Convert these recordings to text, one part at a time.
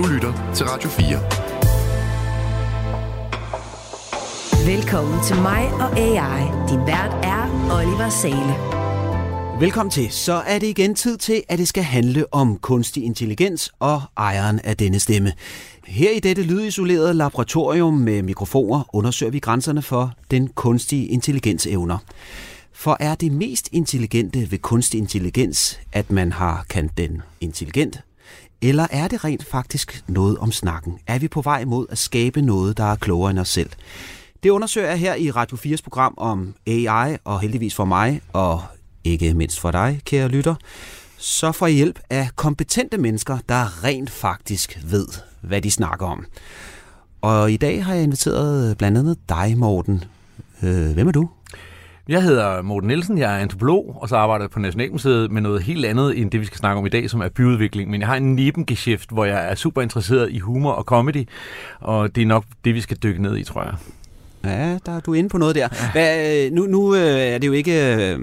Du lytter til Radio 4. Velkommen til mig og AI. Din vært er Oliver Sale. Velkommen til. Så er det igen tid til, at det skal handle om kunstig intelligens og ejeren af denne stemme. Her i dette lydisolerede laboratorium med mikrofoner undersøger vi grænserne for den kunstige intelligens evner. For er det mest intelligente ved kunstig intelligens, at man har kendt den intelligent? Eller er det rent faktisk noget om snakken? Er vi på vej mod at skabe noget, der er klogere end os selv? Det undersøger jeg her i Radio 4's program om AI, og heldigvis for mig, og ikke mindst for dig, kære lytter, så får I hjælp af kompetente mennesker, der rent faktisk ved, hvad de snakker om. Og i dag har jeg inviteret blandt andet dig, Morten. Øh, hvem er du? Jeg hedder Morten Nielsen, jeg er antropolog, og så arbejder jeg på Nationalmuseet med noget helt andet end det, vi skal snakke om i dag, som er byudvikling. Men jeg har en nebengeschæft, hvor jeg er super interesseret i humor og comedy, og det er nok det, vi skal dykke ned i, tror jeg. Ja, der er du inde på noget der. Hvad, øh, nu, nu øh, er det jo ikke øh,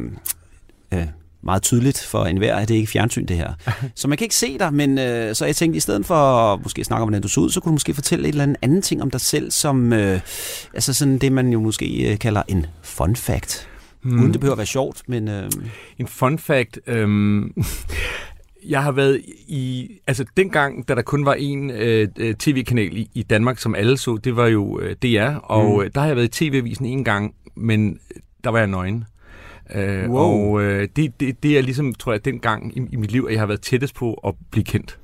øh, meget tydeligt for enhver, at det ikke er fjernsyn, det her. Så man kan ikke se dig, men øh, så jeg tænkte, i stedet for at måske snakke om, hvordan du så ud, så kunne du måske fortælle et eller andet andet ting om dig selv, som øh, altså sådan det, man jo måske kalder en fun fact. Hmm. Uden det behøver at være sjovt, men... Øh... En fun fact... Øh... jeg har været i... Altså, dengang, da der kun var en øh, tv-kanal i, i Danmark, som alle så, det var jo øh, DR, og mm. der har jeg været i tv-avisen en gang, men der var jeg nøgen. Øh, wow. Og øh, det, det, det er ligesom, tror jeg, den gang i, i mit liv, at jeg har været tættest på at blive kendt.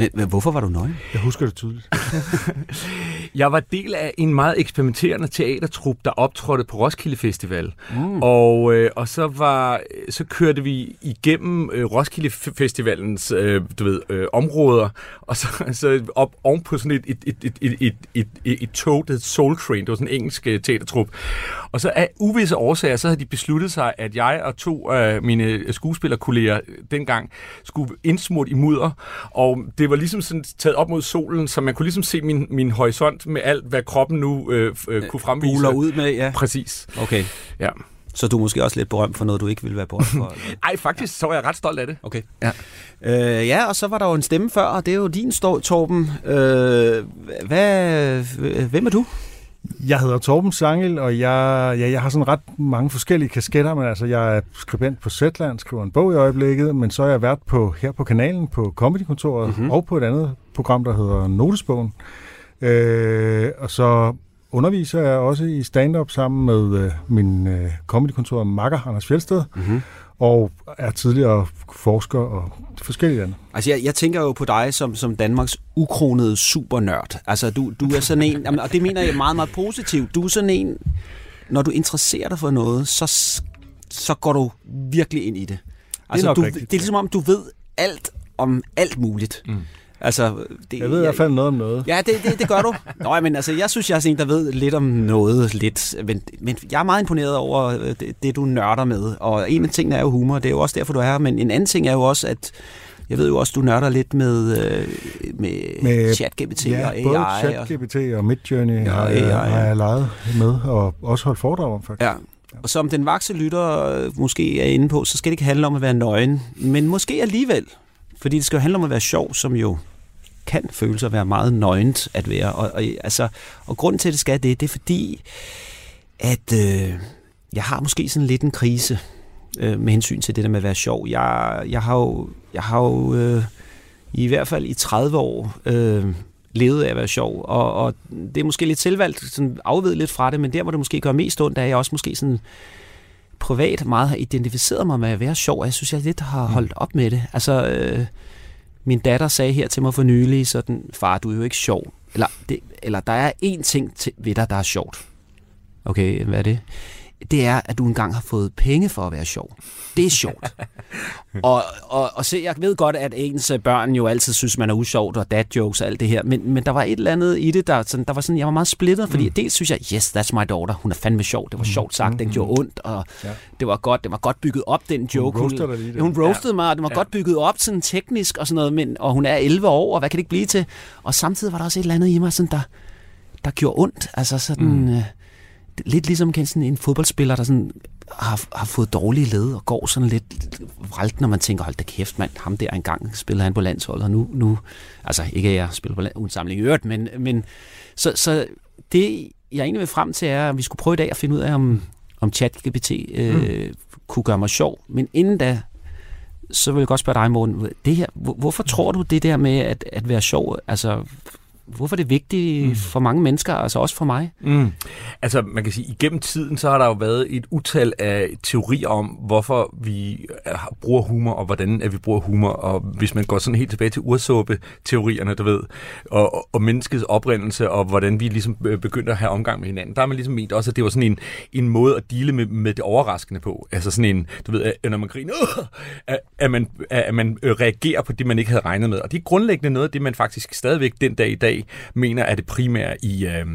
Men, men hvorfor var du nøgen? Jeg husker det tydeligt. jeg var del af en meget eksperimenterende teatertrup, der optrådte på Roskilde Festival. Mm. Og, øh, og så, var, så kørte vi igennem øh, Roskilde Festivalens øh, du ved, øh, områder, og så, så op ovenpå sådan et, et, et, et, et, et, et, et tog, der Soul Train. Det var sådan en engelsk øh, teatertrup. Og så af uvisse årsager, så havde de besluttet sig, at jeg og to af mine øh, skuespillerkolleger dengang skulle indsmurt i mudder, og det var ligesom sådan taget op mod solen, så man kunne ligesom se min, min horisont med alt, hvad kroppen nu øh, øh, kunne fremvise. Buler ud med, ja. Præcis. Okay. Ja. Så du er måske også lidt berømt for noget, du ikke ville være berømt for? Nej, faktisk så var jeg ret stolt af det. Okay. Ja. Øh, ja, og så var der jo en stemme før, og det er jo din, Torben. Øh, hvad, hvem er du? Jeg hedder Torben Sangel, og jeg, ja, jeg har sådan ret mange forskellige kasketter, men altså jeg er skribent på Zetland, skriver en bog i øjeblikket, men så er jeg været på, her på kanalen på Comedykontoret mm-hmm. og på et andet program, der hedder Notesbogen. Øh, og så underviser jeg også i stand-up sammen med øh, min øh, comedykontor Makker Anders Fjeldsted. Mm-hmm og er tidligere forsker og forskellige andre. Altså, jeg, jeg tænker jo på dig som, som Danmarks ukronede supernørd. Altså, du, du er sådan en, og det mener jeg meget, meget positivt. Du er sådan en, når du interesserer dig for noget, så, så går du virkelig ind i det. Altså, det er, du, rigtigt, det er ligesom om, du ved alt om alt muligt. Mm. Altså, det, jeg ved i hvert fald noget om noget. Ja, det, det, det gør du. Nå, men altså, jeg synes, jeg er en, der ved lidt om noget lidt. Men, men jeg er meget imponeret over øh, det, det, du nørder med. Og en af tingene er jo humor, det er jo også derfor, du er her. Men en anden ting er jo også, at jeg ved jo også, du nørder lidt med, øh, med, med ChatGPT ja, og AI. både ChatGPT og Midjourney ja, har, AI, ja. har jeg leget med, og også holdt foredrag om, faktisk. Ja. Og som den vakse lytter øh, måske er inde på, så skal det ikke handle om at være nøgen, men måske alligevel. Fordi det skal jo handle om at være sjov, som jo kan føles at være meget nøgent at være. Og, og, altså, og grund til, at det skal det, det er fordi, at øh, jeg har måske sådan lidt en krise øh, med hensyn til det der med at være sjov. Jeg, jeg har jo, jeg har jo øh, i hvert fald i 30 år øh, levet af at være sjov, og, og det er måske lidt selvvalgt, sådan afved lidt fra det, men der, hvor det måske gør mest ondt, er jeg også måske sådan privat meget har identificeret mig med at være sjov, og jeg synes, jeg lidt har holdt op med det. Altså, øh, min datter sagde her til mig for nylig, sådan, far, du er jo ikke sjov. Eller, det, eller der er én ting til, ved dig, der er sjovt. Okay, hvad er det? Det er, at du engang har fået penge for at være sjov. Det er sjovt. og, og, og se, jeg ved godt, at ens børn jo altid synes, man er usjovt, og dad jokes og alt det her, men, men der var et eller andet i det, der, sådan, der var sådan, jeg var meget splittet, fordi mm. dels synes jeg, yes, that's my daughter, hun er fandme sjov, det var mm. sjovt sagt, mm. den gjorde ondt, og ja. det var godt, det var godt bygget op, den joke. Hun roastede hun, lige hun roastede ja. mig, og det var ja. godt bygget op, sådan teknisk og sådan noget, men, og hun er 11 år, og hvad kan det ikke blive til? Og samtidig var der også et eller andet i mig, sådan, der, der gjorde ondt, altså sådan... Mm. Øh, lidt ligesom sådan en fodboldspiller, der sådan har, har fået dårlige led og går sådan lidt vralt, når man tænker, hold da kæft mand, ham der engang spillede han på landsholdet, og nu, nu altså ikke at jeg spiller på land, uden samling i øvrigt, men, men så, så det, jeg egentlig vil frem til, er, at vi skulle prøve i dag at finde ud af, om, om ChatGPT øh, mm. kunne gøre mig sjov. Men inden da, så vil jeg godt spørge dig, Morten, det her, hvorfor tror du det der med at, at være sjov, altså hvorfor er det vigtigt mm. for mange mennesker, altså også for mig? Mm. Altså, man kan sige, igennem tiden, så har der jo været et utal af teorier om, hvorfor vi bruger humor, og hvordan at vi bruger humor. Og hvis man går sådan helt tilbage til ursåbe-teorierne, du ved, og, og, og menneskets oprindelse, og hvordan vi ligesom begyndte at have omgang med hinanden, der har man ligesom ment også, at det var sådan en, en måde at dele med, med det overraskende på. Altså sådan en, du ved, at når man griner, øh, at, at, man, at man reagerer på det, man ikke havde regnet med. Og det er grundlæggende noget af det, man faktisk stadigvæk den dag i dag mener er det primære i, øh,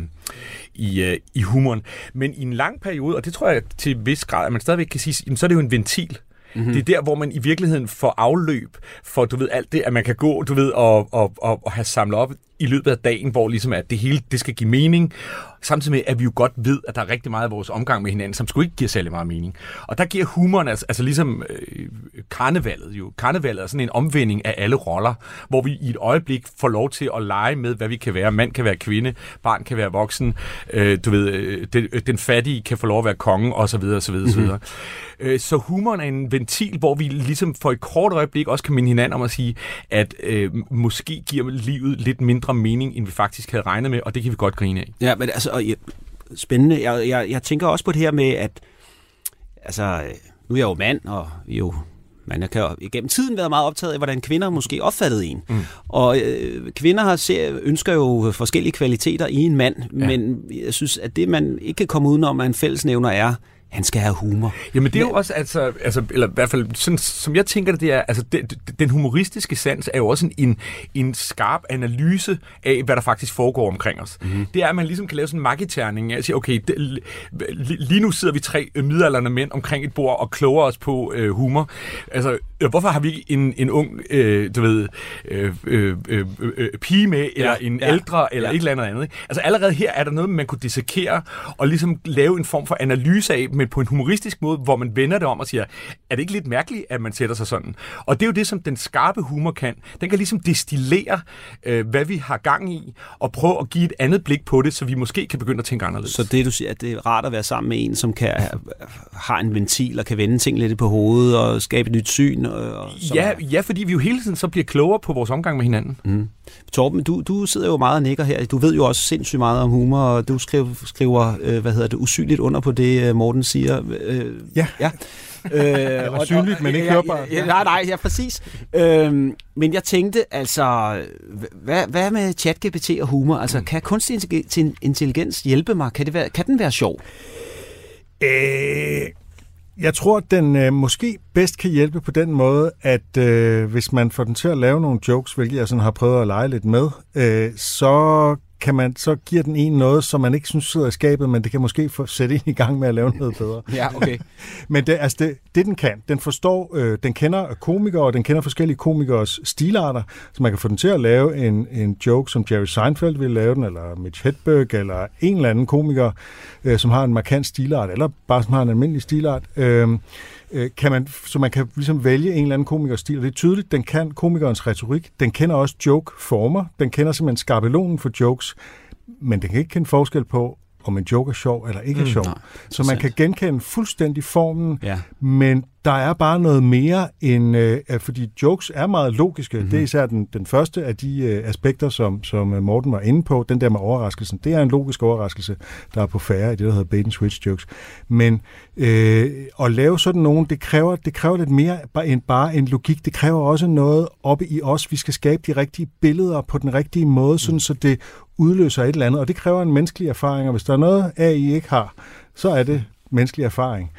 i, øh, i humoren. Men i en lang periode, og det tror jeg til vis grad, at man stadigvæk kan sige, jamen, så er det jo en ventil. Mm-hmm. Det er der, hvor man i virkeligheden får afløb for, du ved, alt det, at man kan gå, du ved, og, og, og, og have samlet op i løbet af dagen, hvor ligesom at det hele, det skal give mening, samtidig med, at vi jo godt ved, at der er rigtig meget af vores omgang med hinanden, som skulle ikke give særlig meget mening. Og der giver humoren, altså, altså ligesom øh, karnevalet jo, karnevalet er sådan en omvending af alle roller, hvor vi i et øjeblik får lov til at lege med, hvad vi kan være. Mand kan være kvinde, barn kan være voksen, øh, du ved, øh, den, øh, den fattige kan få lov at være konge, osv. osv., osv. Mm-hmm. Øh, så humoren er en ventil, hvor vi ligesom for et kort øjeblik også kan minde hinanden om at sige, at øh, måske giver livet lidt mindre mening, end vi faktisk havde regnet med, og det kan vi godt grine af. Ja, men altså, og, ja, spændende. Jeg, jeg, jeg tænker også på det her med, at altså, nu er jeg jo mand, og jo man kan jo igennem tiden været meget optaget af, hvordan kvinder måske opfattede en. Mm. Og øh, kvinder har ser, ønsker jo forskellige kvaliteter i en mand, ja. men jeg synes, at det, man ikke kan komme udenom, at en fællesnævner er, han skal have humor. Jamen det er jo også, altså, altså eller i hvert fald, sådan, som jeg tænker det, det er, altså det, den humoristiske sans er jo også en, en, en skarp analyse af, hvad der faktisk foregår omkring os. Mm-hmm. Det er, at man ligesom kan lave sådan en magiterning af at sige, okay, det, lige nu sidder vi tre midalderne mænd omkring et bord og kloger os på øh, humor. Altså, hvorfor har vi ikke en, en ung, øh, du ved, øh, øh, øh, øh, pige med, eller ja, en ja, ældre, eller ja. et eller andet andet. Ikke? Altså allerede her er der noget, man kunne dissekere, og ligesom lave en form for analyse af, men på en humoristisk måde, hvor man vender det om og siger, er det ikke lidt mærkeligt, at man sætter sig sådan? Og det er jo det, som den skarpe humor kan. Den kan ligesom destillere, øh, hvad vi har gang i, og prøve at give et andet blik på det, så vi måske kan begynde at tænke anderledes. Så det, du siger, at det er rart at være sammen med en, som kan har en ventil og kan vende ting lidt på hovedet og skabe et nyt syn? Og, og ja, ja, fordi vi jo hele tiden så bliver klogere på vores omgang med hinanden. Mm. Torben, du, du sidder jo meget og nikker her. Du ved jo også sindssygt meget om humor, og du skriver, skriver øh, hvad hedder det, usynligt under på det, øh, Morten siger. Øh, ja. ja. Øh, og, synligt, men ikke hørbart. Ja, nej, nej, ja, præcis. Øh, men jeg tænkte, altså, hvad, hvad med ChatGPT og humor? Altså, mm. kan kunstig intelligens hjælpe mig? Kan, det være, kan den være sjov? Øh, jeg tror, at den øh, måske bedst kan hjælpe på den måde, at øh, hvis man får den til at lave nogle jokes, hvilket jeg sådan har prøvet at lege lidt med, øh, så kan man, så giver den en noget, som man ikke synes sidder i skabet, men det kan måske få sætte en i gang med at lave noget bedre. ja, okay. men det, altså det, det, den kan, den forstår, øh, den kender komikere, og den kender forskellige komikers stilarter, så man kan få den til at lave en, en joke, som Jerry Seinfeld ville lave den, eller Mitch Hedberg, eller en eller anden komiker, øh, som har en markant stilart, eller bare som har en almindelig stilart. Øh, øh, kan man, så man kan ligesom vælge en eller anden komikers stil, og det er tydeligt, den kan komikernes retorik, den kender også joke-former, den kender simpelthen skabelonen for jokes, men den kan ikke kende forskel på, om en joke er sjov eller ikke er mm, sjov. nej, så man kan genkende fuldstændig formen, ja. men der er bare noget mere end, øh, fordi jokes er meget logiske. Mm-hmm. Det er især den, den første af de øh, aspekter, som, som øh, Morten var inde på, den der med overraskelsen. Det er en logisk overraskelse, der er på færre i det, der hedder bait and switch jokes. Men øh, at lave sådan nogen, det kræver, det kræver lidt mere end bare en logik. Det kræver også noget oppe i os. Vi skal skabe de rigtige billeder på den rigtige måde, sådan, mm. så det udløser et eller andet. Og det kræver en menneskelig erfaring, og hvis der er noget, AI ikke har, så er det menneskelig erfaring.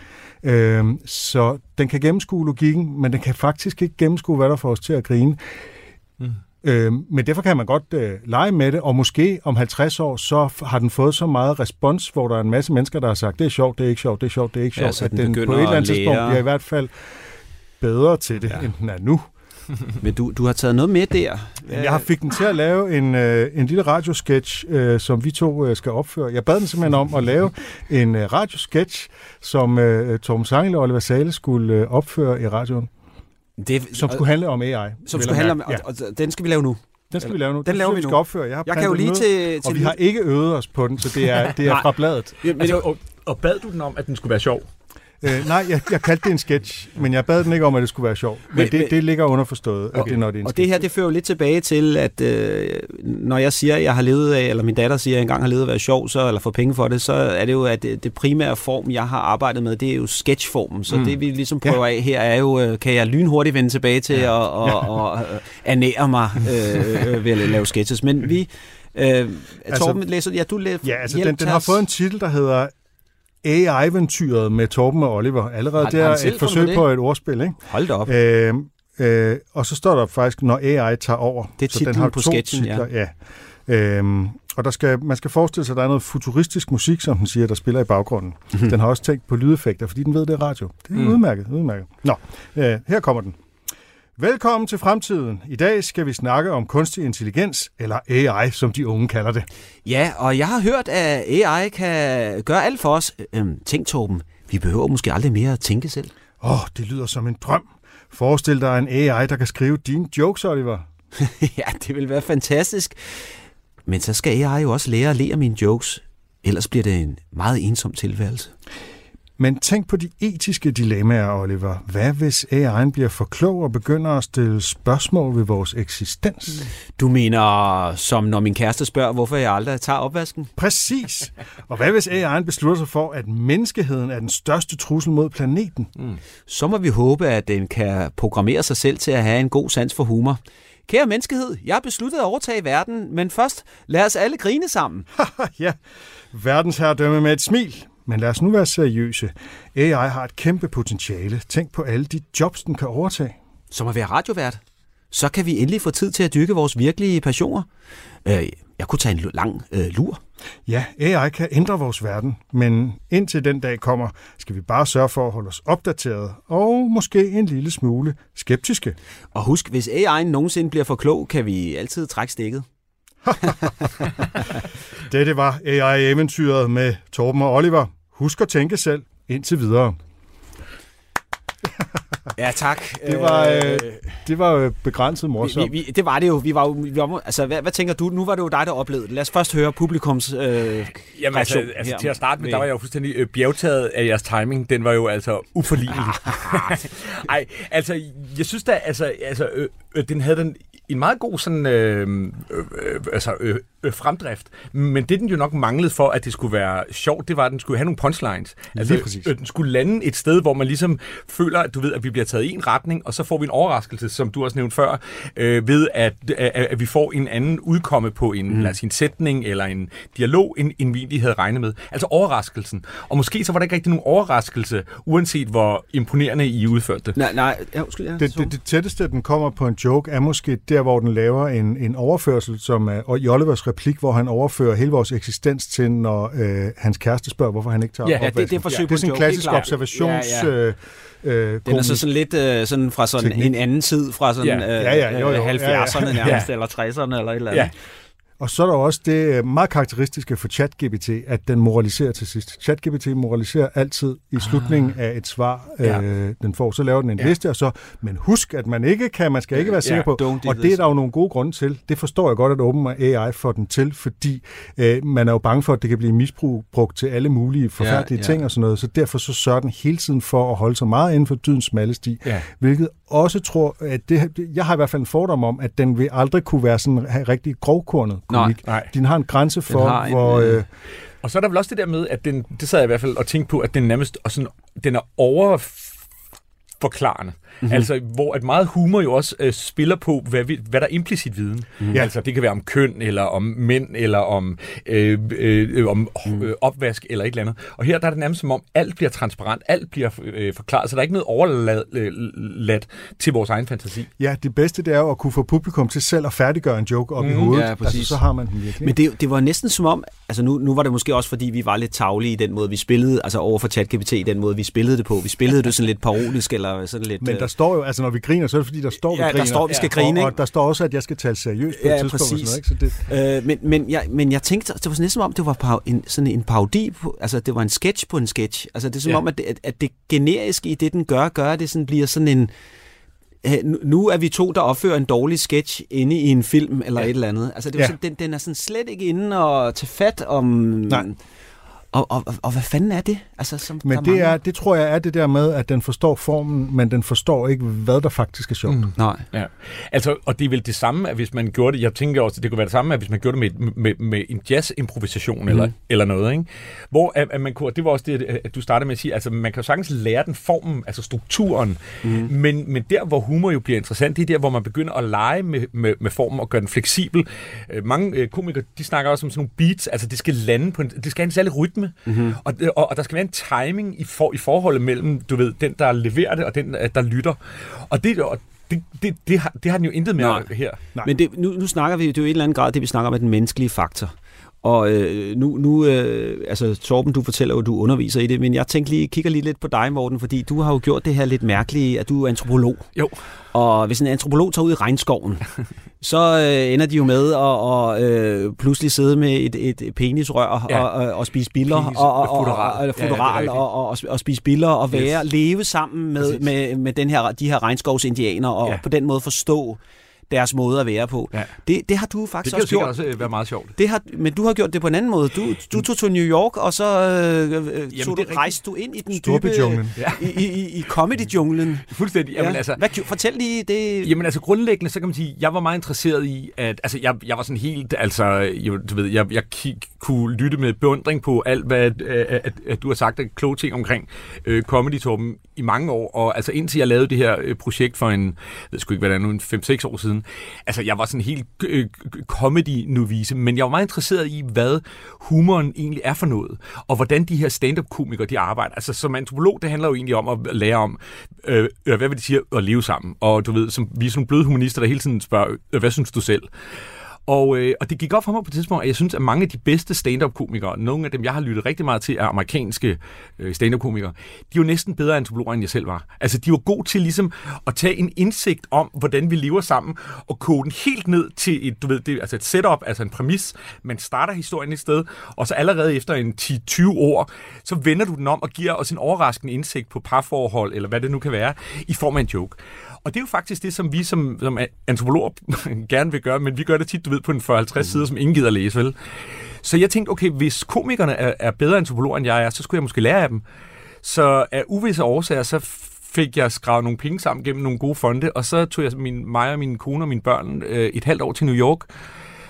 Øh, så den kan gennemskue logikken, men den kan faktisk ikke gennemskue, hvad der får os til at grine. Mm. Øh, men derfor kan man godt øh, lege med det, og måske om 50 år, så har den fået så meget respons, hvor der er en masse mennesker, der har sagt, det er sjovt, det er ikke sjovt, det er sjovt, det er ikke sjovt, ja, at den, den på et eller andet tidspunkt bliver i hvert fald bedre til det, ja. end den er nu. Men du, du har taget noget med der, Jeg har fik den til at lave en, øh, en lille radiosketch, øh, som vi to øh, skal opføre. Jeg bad den simpelthen om at lave en øh, radiosketch, som øh, Torben Sangel og Oliver Sale skulle øh, opføre i radioen, Det, som skulle handle om AI. som skulle handle om. Ja, og, og, den skal vi lave nu. den skal vi lave nu. Den laver synes vi skal nu. opføre. Jeg, har Jeg kan jo lige den til... til Og vi har ikke øvet os på den, så det er, det er fra bladet. Men, Altså, og, og bad du den om, at den skulle være sjov? Øh, nej, jeg, jeg kaldte det en sketch, men jeg bad den ikke om, at det skulle være sjovt. Men, Men- det, men- det ligger underforstået, at Okay. det, når det er en Og det her, det fører jo lidt tilbage til, at øh, når jeg siger, at jeg har levet af, eller min datter siger, at jeg engang har levet af at være sjov, så, eller få penge for det, så er det jo, at det, det primære form, jeg har arbejdet med, det er jo sketchformen. Så Mm. det vi ligesom prøver af her er jo, øh, kan jeg lynhurtigt vende tilbage til ja. og, og, og, og ernære mig øh, øh, ved at lave sketches. Men vi... Øh, altså, Torben, læser, ja, du læser, Ja, altså den, den har fået en titel, der hedder AI-eventyret med Torben og Oliver. Allerede Har- har er et forsøg på et ordspil, ikke? Hold da op. Øh, øh, og så står der faktisk, når AI tager over. Det er så den har på to sketchen, titler, ja. Øhm, og der skal, man skal forestille sig, at der er noget futuristisk musik, som den siger, der spiller i baggrunden. Mhm. Den har også tænkt på lydeffekter, fordi den ved, det er radio. Det er Mm. udmærket, udmærket. Nå, øh, her kommer den. Velkommen til fremtiden. I dag skal vi snakke om kunstig intelligens, eller AI, som de unge kalder det. Ja, og jeg har hørt, at AI kan gøre alt for os. Øhm, tænk, Torben, vi behøver måske aldrig mere at tænke selv. Åh, oh, det lyder som en drøm. Forestil dig en AI, der kan skrive dine jokes, Oliver. ja, det vil være fantastisk. Men så skal AI jo også lære at lære mine jokes. Ellers bliver det en meget ensom tilværelse. Men tænk på de etiske dilemmaer, Oliver. Hvad hvis AI'en bliver for klog og begynder at stille spørgsmål ved vores eksistens? Du mener, som når min kæreste spørger, hvorfor jeg aldrig tager opvasken? Præcis. Og hvad hvis AI'en beslutter sig for, at menneskeheden er den største trussel mod planeten? Så må vi håbe, at den kan programmere sig selv til at have en god sans for humor. Kære menneskehed, jeg har besluttet at overtage verden, men først lad os alle grine sammen. ja, verdensherredømme med et smil. Men lad os nu være seriøse. AI har et kæmpe potentiale. Tænk på alle de jobs, den kan overtage. Som at være radiovært. Så kan vi endelig få tid til at dyrke vores virkelige passioner. Øh, jeg kunne tage en lang øh, lur. Ja, AI kan ændre vores verden, men indtil den dag kommer, skal vi bare sørge for at holde os opdateret og måske en lille smule skeptiske. Og husk, hvis AI'en nogensinde bliver for klog, kan vi altid trække stikket. Dette var AI-eventyret med Torben og Oliver. Husk at tænke selv indtil videre. Ja, tak. Det var, øh, det var jo begrænset vi, morsomt. vi, det var det jo. Vi var, jo- vi var, altså, hvad, hvad tænker du? Nu var det jo dig, der oplevede det. Lad os først høre publikums øh, Jamen altså, reaktion altså her. til at starte med, der var jeg jo fuldstændig øh, bjergtaget af jeres timing. Den var jo altså uforlignelig. Ej, altså, jeg synes da, altså, altså øh, øh, den havde den en meget god sådan, øh, øh, øh, altså, øh, øh, fremdrift. Men det, den jo nok manglede for, at det skulle være sjovt, det var, at den skulle have nogle punchlines. Altså, Lige præcis. øh, den skulle lande et sted, hvor man ligesom føler, at du ved, at vi bliver taget i en retning, og så får vi en overraskelse, som du også nævnte før, øh, ved at, at, at vi får en anden udkomme på en, mm. lad os sige, en sætning eller en dialog, end, end vi egentlig havde regnet med. Altså overraskelsen. Og måske så var der ikke rigtig nogen overraskelse, uanset hvor imponerende I udførte det. Nej, nej, ja, undskyld, ja. Det, det, det tætteste, den kommer på en joke, er måske der, hvor den laver en, en overførsel, som er og i Olivers replik, hvor han overfører hele vores eksistens til, når øh, hans kæreste spørger, hvorfor han ikke tager Ja, ja, det- opvasken. det er forsøg det er sådan en klassisk observations... Ja, Øh, øh, Den er så sådan lidt øh, sådan fra sådan Teknik. en anden tid, fra sådan Ja. øh, Ja, ja, jo, jo. øh, Ja, ja. 70'erne nærmest, eller 60'erne, eller et eller andet. Ja. Og så er der også det øh, meget karakteristiske for ChatGPT, at den moraliserer til sidst. ChatGPT moraliserer altid i slutningen af et svar, Ja. øh, den får. Så laver den en Ja. liste, og så, men husk, at man ikke kan, man skal ikke være sikker Ja, på. Og det er der jo nogle gode grunde til. Det forstår jeg godt, at OpenAI får den til, fordi øh, man er jo bange for, at det kan blive misbrugt til alle mulige forfærdelige ja. ting og sådan noget. Så derfor så sørger den hele tiden for at holde sig meget inden for dydens smalle sti. Ja. Hvilket også tror, at det, jeg har i hvert fald en fordom om, at den vil aldrig kunne være sådan have rigtig grovkornet Nej, komik. nej. Den har en grænse for, har en, hvor... øh, Øh, Og så er der vel også det der med, at den, det sad jeg i hvert fald og tænkte på, at den nærmest og sådan, den er over forklarende. Mm-hmm. Altså, hvor at meget humor jo også øh, spiller på, hvad, vi, hvad der er implicit viden. Mm-hmm. Ja. Altså, det kan være om køn, eller om mænd, eller om, øh, øh, om øh, opvask, eller et eller andet. Og her der er det nærmest som om, alt bliver transparent, alt bliver øh, forklaret, så der er ikke noget overladt til vores egen fantasi. ja, det bedste det er jo at kunne få publikum til selv at færdiggøre en joke op mm, i Mm, hovedet. ja, præcis. altså, så har man den virkelig. Men det, det var næsten som om, altså nu, nu var det måske også, fordi vi var lidt tavlige i den måde, vi spillede, altså over for ChatGPT, i den måde, vi spillede det på. Vi spillede det sådan lidt parodisk, eller sådan lidt... Men der der står jo, altså når vi griner, så er det fordi, der står, vi Ja, der griner. står, vi skal og, grine, Og, ikke? der står også, at jeg skal tale seriøst på Ja, et tidspunkt. Og præcis. sådan noget, ikke? Så det, Øh, men, men, jeg, men jeg tænkte, det var som om, det var en, sådan en parodi, på, altså det var en sketch på en sketch. Altså det er som Ja. om, at det, at, det generiske i det, den gør, gør, at det sådan bliver sådan en... nu- er vi to, der opfører en dårlig sketch inde i en film eller Ja. et eller andet. Altså det Ja. ja. sådan, den, den er sådan slet ikke inde og tage fat om... Nej. Og, og, og, hvad fanden er det? Altså, som, men det, er, det tror jeg er det der med, at den forstår formen, men den forstår ikke, hvad der faktisk er sjovt. Mm. Nej. Ja, altså, og det er vel det samme, at hvis man gjorde det, jeg tænker også, at det kunne være det samme, at hvis man gjorde det med, med, med en jazz-improvisation mm. eller, eller noget, ikke? Hvor at, at man kunne, det var også det, at du startede med at sige, altså man kan jo sagtens lære den formen, altså strukturen, mm. men, men der, hvor humor jo bliver interessant, det er der, hvor man begynder at lege med, med, med formen og gøre den fleksibel. Øh, mange øh, komikere, de snakker også om sådan nogle beats, altså det skal lande på en, det skal have en særlig rytme, mm-hmm. og, og, og der skal være en timing i, for, i forholdet mellem, du ved, den, der leverer det, og den, øh, der lytter. Og det, og det, det, det, har, det har den jo intet med Nej. her. Nej. Men det, nu, nu snakker vi, det er jo i en eller anden grad det, vi snakker om, den menneskelige faktor. Og øh, nu, nu øh, altså Torben, du fortæller jo, at du underviser i det, men jeg tænker lige, kigger lige lidt på dig, Morten, fordi du har jo gjort det her lidt mærkelige, at du er antropolog. Jo. Og hvis en antropolog tager ud i regnskoven, så øh, ender de jo med at og, øh, pludselig sidde med et, et penisrør Ja. og, og, og spise biller Penis- og, og, og, futteral. og, Ja, og, og, og, og, og spise biller og være, Yes. leve sammen med, Præcis. med, med den her, de her regnskovsindianer og Ja. på den måde forstå deres måde at være på. Ja. Det, det har du Det faktisk kan jo også gjort. også øh, være meget sjovt. Det har, men du har gjort det på en anden måde. Du, du tog til New York, og så øh, øh, tog det er du, rejste du ind i den dybe... Ja. I, i, i, i comedy-junglen. Fuldstændig. Jamen, Ja. altså, Hvad, fortæl lige det. Jamen altså grundlæggende, så kan man sige, jeg var meget interesseret i, at altså jeg, jeg var sådan helt, altså jo, du ved, jeg, jeg kig, kunne lytte med beundring på alt, hvad øh, at, at du har sagt af kloge ting omkring øh, comedy i mange år, og altså indtil jeg lavede det her øh, projekt for en, jeg ved sgu ikke, hvad det er nu, en 5-6 år siden, altså jeg var sådan helt øh, comedy-novise, men jeg var meget interesseret i, hvad humoren egentlig er for noget, og hvordan de her stand-up-komikere, de arbejder. Altså som antropolog, det handler jo egentlig om at lære om, øh, øh, hvad vil det sige at leve sammen, og du ved, som, vi er sådan nogle bløde humanister, der hele tiden spørger, øh, hvad synes du selv? Og, øh, og det gik op for mig på et tidspunkt, at jeg synes, at mange af de bedste stand-up-komikere, nogle af dem, jeg har lyttet rigtig meget til, er amerikanske øh, stand-up-komikere, de er jo næsten bedre antropologer, end jeg selv var. Altså, de var gode til ligesom at tage en indsigt om, hvordan vi lever sammen, og kode den helt ned til et, du ved, det, altså et setup, altså en præmis. Man starter historien et sted, og så allerede efter en 10-20 år, så vender du den om og giver os en overraskende indsigt på parforhold, eller hvad det nu kan være, i form af en joke. Og det er jo faktisk det, som vi som, som antropologer gerne vil gøre, men vi gør det tit, du ved, på en 40-50 sider, som ingen gider læse, vel? Så jeg tænkte, okay, hvis komikerne er, er bedre antropologer, end jeg er, så skulle jeg måske lære af dem. Så af uvisse årsager, så fik jeg skrevet nogle penge sammen gennem nogle gode fonde, og så tog jeg min, mig og min kone og mine børn øh, et halvt år til New York,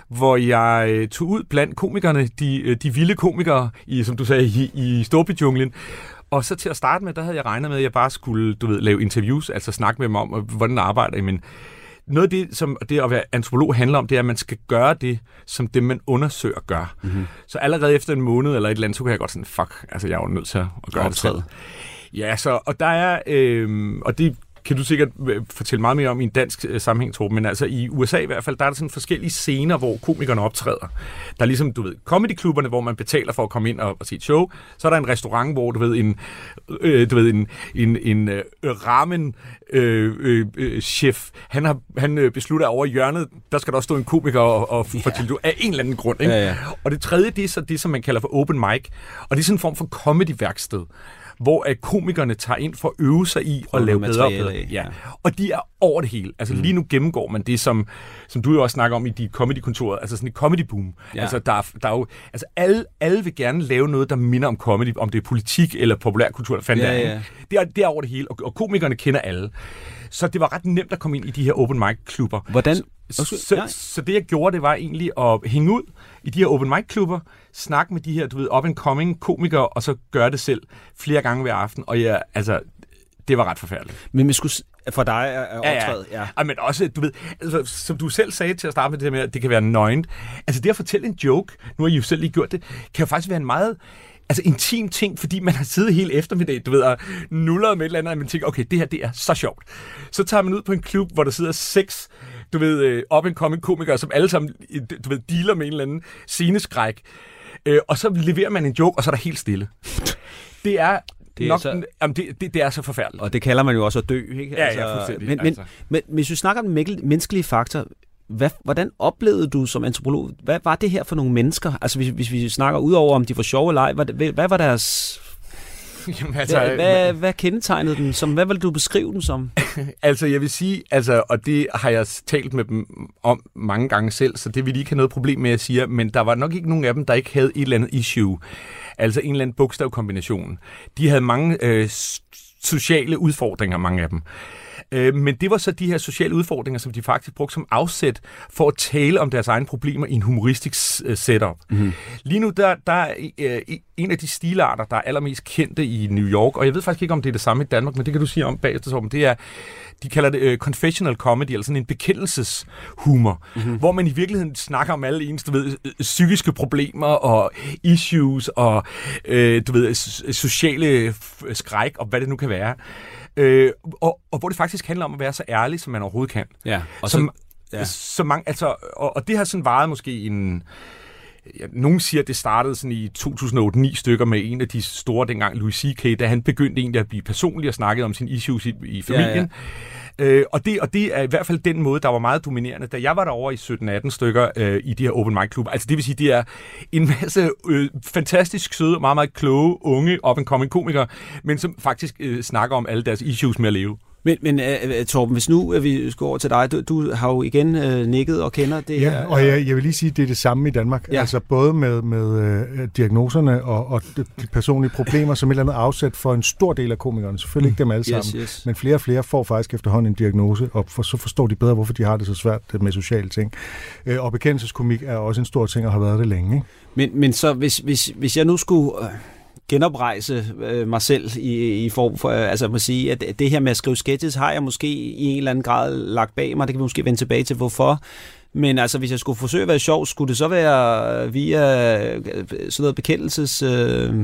hvor jeg øh, tog ud blandt komikerne, de, øh, de vilde komikere, i, som du sagde, i, i Storbyjunglen. Og så til at starte med, der havde jeg regnet med, at jeg bare skulle, du ved, lave interviews, altså snakke med dem om, hvordan arbejder I, men noget af det, som det at være antropolog handler om, det er, at man skal gøre det, som det, man undersøger, gør. Mm-hmm. Så allerede efter en måned eller et eller andet, så kunne jeg godt sådan, fuck, altså jeg er jo nødt til at gøre det selv. Optræde. Ja, så, og der er, øh, og det kan du sikkert øh, fortælle meget mere om i en dansk øh, sammenhæng, Torben, men altså i USA i hvert fald, der er der sådan forskellige scener, hvor komikerne optræder. Der er ligesom, du ved, comedyklubberne, hvor man betaler for at komme ind og, og se et show. Så er der en restaurant, hvor du ved, en, øh, du ved, en, en, en øh, ramen øh, øh, øh, chef, han har han besluttet at over i hjørnet, der skal der også stå en komiker og, og Ja. fortælle du af en eller anden grund. Ikke? Ja, ja. Og det tredje, det er så det, som man kalder for open mic. Og det er sådan en form for comedy-værksted, hvor at komikerne tager ind for at øve sig i at lave bedre og bedre. Ja. ja. Og de er over det hele. Altså mm. lige nu gennemgår man det, som, som du jo også snakker om i de comedy-kontorer, altså sådan et comedy-boom. Ja. Ja. Altså, der er, der er jo, altså alle, alle vil gerne lave noget, der minder om comedy, om det er politik eller populærkultur, eller fandt Ja, det er, ja. det, er, det er over det hele, og, og komikerne kender alle. Så det var ret nemt at komme ind i de her open mic-klubber. Hvordan... Så, Undskyld, så, ja. så det, jeg gjorde, det var egentlig at hænge ud i de her open mic-klubber, snakke med de her, du ved, up-and-coming komikere, og så gøre det selv flere gange hver aften. Og ja, altså, det var ret forfærdeligt. Men vi skulle, for dig at at optræde, ja. ja. Men også, du ved, altså, som du selv sagde til at starte med det her med, at det kan være nøgent. Altså det at fortælle en joke, nu har I jo selv lige gjort det, kan jo faktisk være en meget altså intim ting, fordi man har siddet hele eftermiddag, du ved, og nullet med et eller andet, og man tænker, okay, det her, det er så sjovt. Så tager man ud på en klub, hvor der sidder seks, du ved, øh, up-and-coming komikere, som alle sammen, du ved, dealer med en eller anden sceneskræk. Øh, og så leverer man en joke, og så er der helt stille. Det er Det er nok, så- jamen, det, det, det er så forfærdeligt. Og det kalder man jo også at dø, ikke? Altså, Ja, ja, fuldstændig, Men, men, altså. men, men hvis vi snakker om den menneskelige faktor, hvad, hvordan oplevede du som antropolog, hvad var det her for nogle mennesker? Altså hvis, hvis vi snakker ud over, om de var sjove eller ej, hvad, hvad var deres... Jamen, Altså, hvad, hvad, hvad kendetegnede dem som? Hvad vil du beskrive dem som? Altså, jeg vil sige, altså, og det har jeg talt med dem om mange gange selv, så det vil de ikke have noget problem med, at jeg siger, men der var nok ikke nogen af dem, der ikke havde et eller andet issue. Altså en eller anden bogstavkombination. De havde mange øh, sociale udfordringer, mange af dem. Øh, men det var så de her sociale udfordringer, som de faktisk brugte som afsæt for at tale om deres egne problemer i en humoristisk øh, setup. Mm. Lige nu, der, der er øh, en af de stilarter, der er allermest kendte i New York, og jeg ved faktisk ikke, om det er det samme i Danmark, men det kan du sige om bagefter, Torben, det er, de kalder det øh, confessional comedy, altså sådan en bekendelseshumor, mm-hmm. hvor man i virkeligheden snakker om alle ens, du ved, øh, psykiske problemer og issues og, øh, du ved, sociale skræk og hvad det nu kan være. Øh, og, og hvor det faktisk handler om at være så ærlig, som man overhovedet kan. Ja, og som, ja. ja. så mange, altså, og, og det har sådan varet måske en... Ja, nogen siger, at det startede sådan i 2008-9 stykker med en af de store dengang, Louis C.K., da han begyndte egentlig at blive personlig og snakkede om sine issues i, i familien. Ja, ja. Øh, og, det, og det er i hvert fald den måde, der var meget dominerende. Da jeg var derovre i 17-18 stykker øh, i de her open mic klubber, altså det vil sige, det er en masse øh, fantastisk søde, meget, meget kloge, unge, up-and-coming komikere, men som faktisk øh, snakker om alle deres issues med at leve. Men, men uh, Torben, hvis nu uh, vi skal over til dig, du, du har jo igen uh, nikket og kender det Ja, her. og jeg, jeg vil lige sige, at det er det samme i Danmark. Ja. Altså både med, med øh, diagnoserne og, og de personlige problemer, som et eller andet afsæt for en stor del af komikerne. Selvfølgelig ikke dem alle sammen. Yes, yes. Men flere og flere får faktisk efterhånden en diagnose, og for, så forstår de bedre, hvorfor de har det så svært med sociale ting. Øh, og bekendelseskomik er også en stor ting, og har været det længe. Ikke? Men, men så hvis, hvis, hvis jeg nu skulle øh, genoprejse øh, mig selv i, i form for, øh, altså jeg må sige, at det her med at skrive sketches, har jeg måske i en eller anden grad lagt bag mig. Det kan vi måske vende tilbage til, hvorfor. Men altså, hvis jeg skulle forsøge at være sjov, skulle det så være via øh, sådan noget bekendelses... Øh,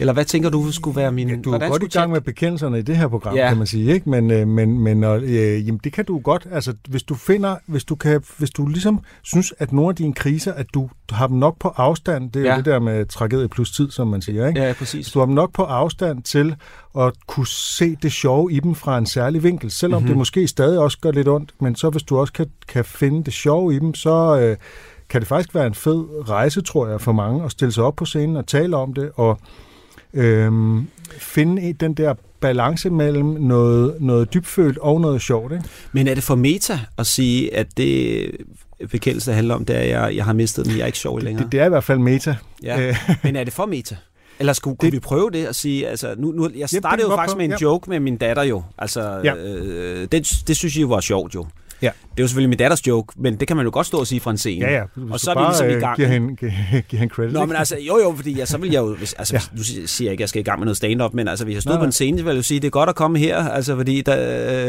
eller hvad tænker du skulle være min... Ja, du er godt i gang med bekendelserne i det her program, Ja. kan man sige, ikke? Men, øh, men, men øh, jamen, det kan du godt. Altså, hvis du finder, hvis du, kan, hvis du ligesom synes, at nogle af dine kriser, at du har dem nok på afstand, det er Ja. det der med tragedie plus tid, som man siger, ikke? Ja, Hvis præcis. du har dem nok på afstand til at kunne se det sjove i dem fra en særlig vinkel, selvom Mhm. mm-hmm. det måske stadig også gør lidt ondt, men så hvis du også kan, kan finde det sjove i dem, så øh, kan det faktisk være en fed rejse, tror jeg, for mange at stille sig op på scenen og tale om det, og øhm, finde en- den der balance mellem noget, noget dybfølt og noget sjovt. Ikke? Men er det for meta at sige, at det bekendelse, der handler om, det er, at jeg, jeg har mistet den, jeg er ikke sjov længere? Det, det er i hvert fald meta. Ja. Øh, Men er det for meta? Eller skulle, kunne Det- vi prøve det og sige, altså nu, nu jeg startede vi jo faktisk prøve, med en ja. joke med min datter jo. Altså, Ja. øh, det, det synes jeg var sjovt jo. Ja. Det er jo selvfølgelig min datters joke, men det kan man jo godt stå og sige fra en scene. ja, ja. Og så er vi ligesom i gang. Giver hende, giver, hende credit. Nå, men altså, jo jo, fordi ja, så vil jeg jo, hvis, altså, Ja. nu siger jeg ikke, at jeg skal i gang med noget stand-up, men altså, hvis jeg stod Nej, på en scene, så vil jeg jo sige, det er godt at komme her, altså, fordi der,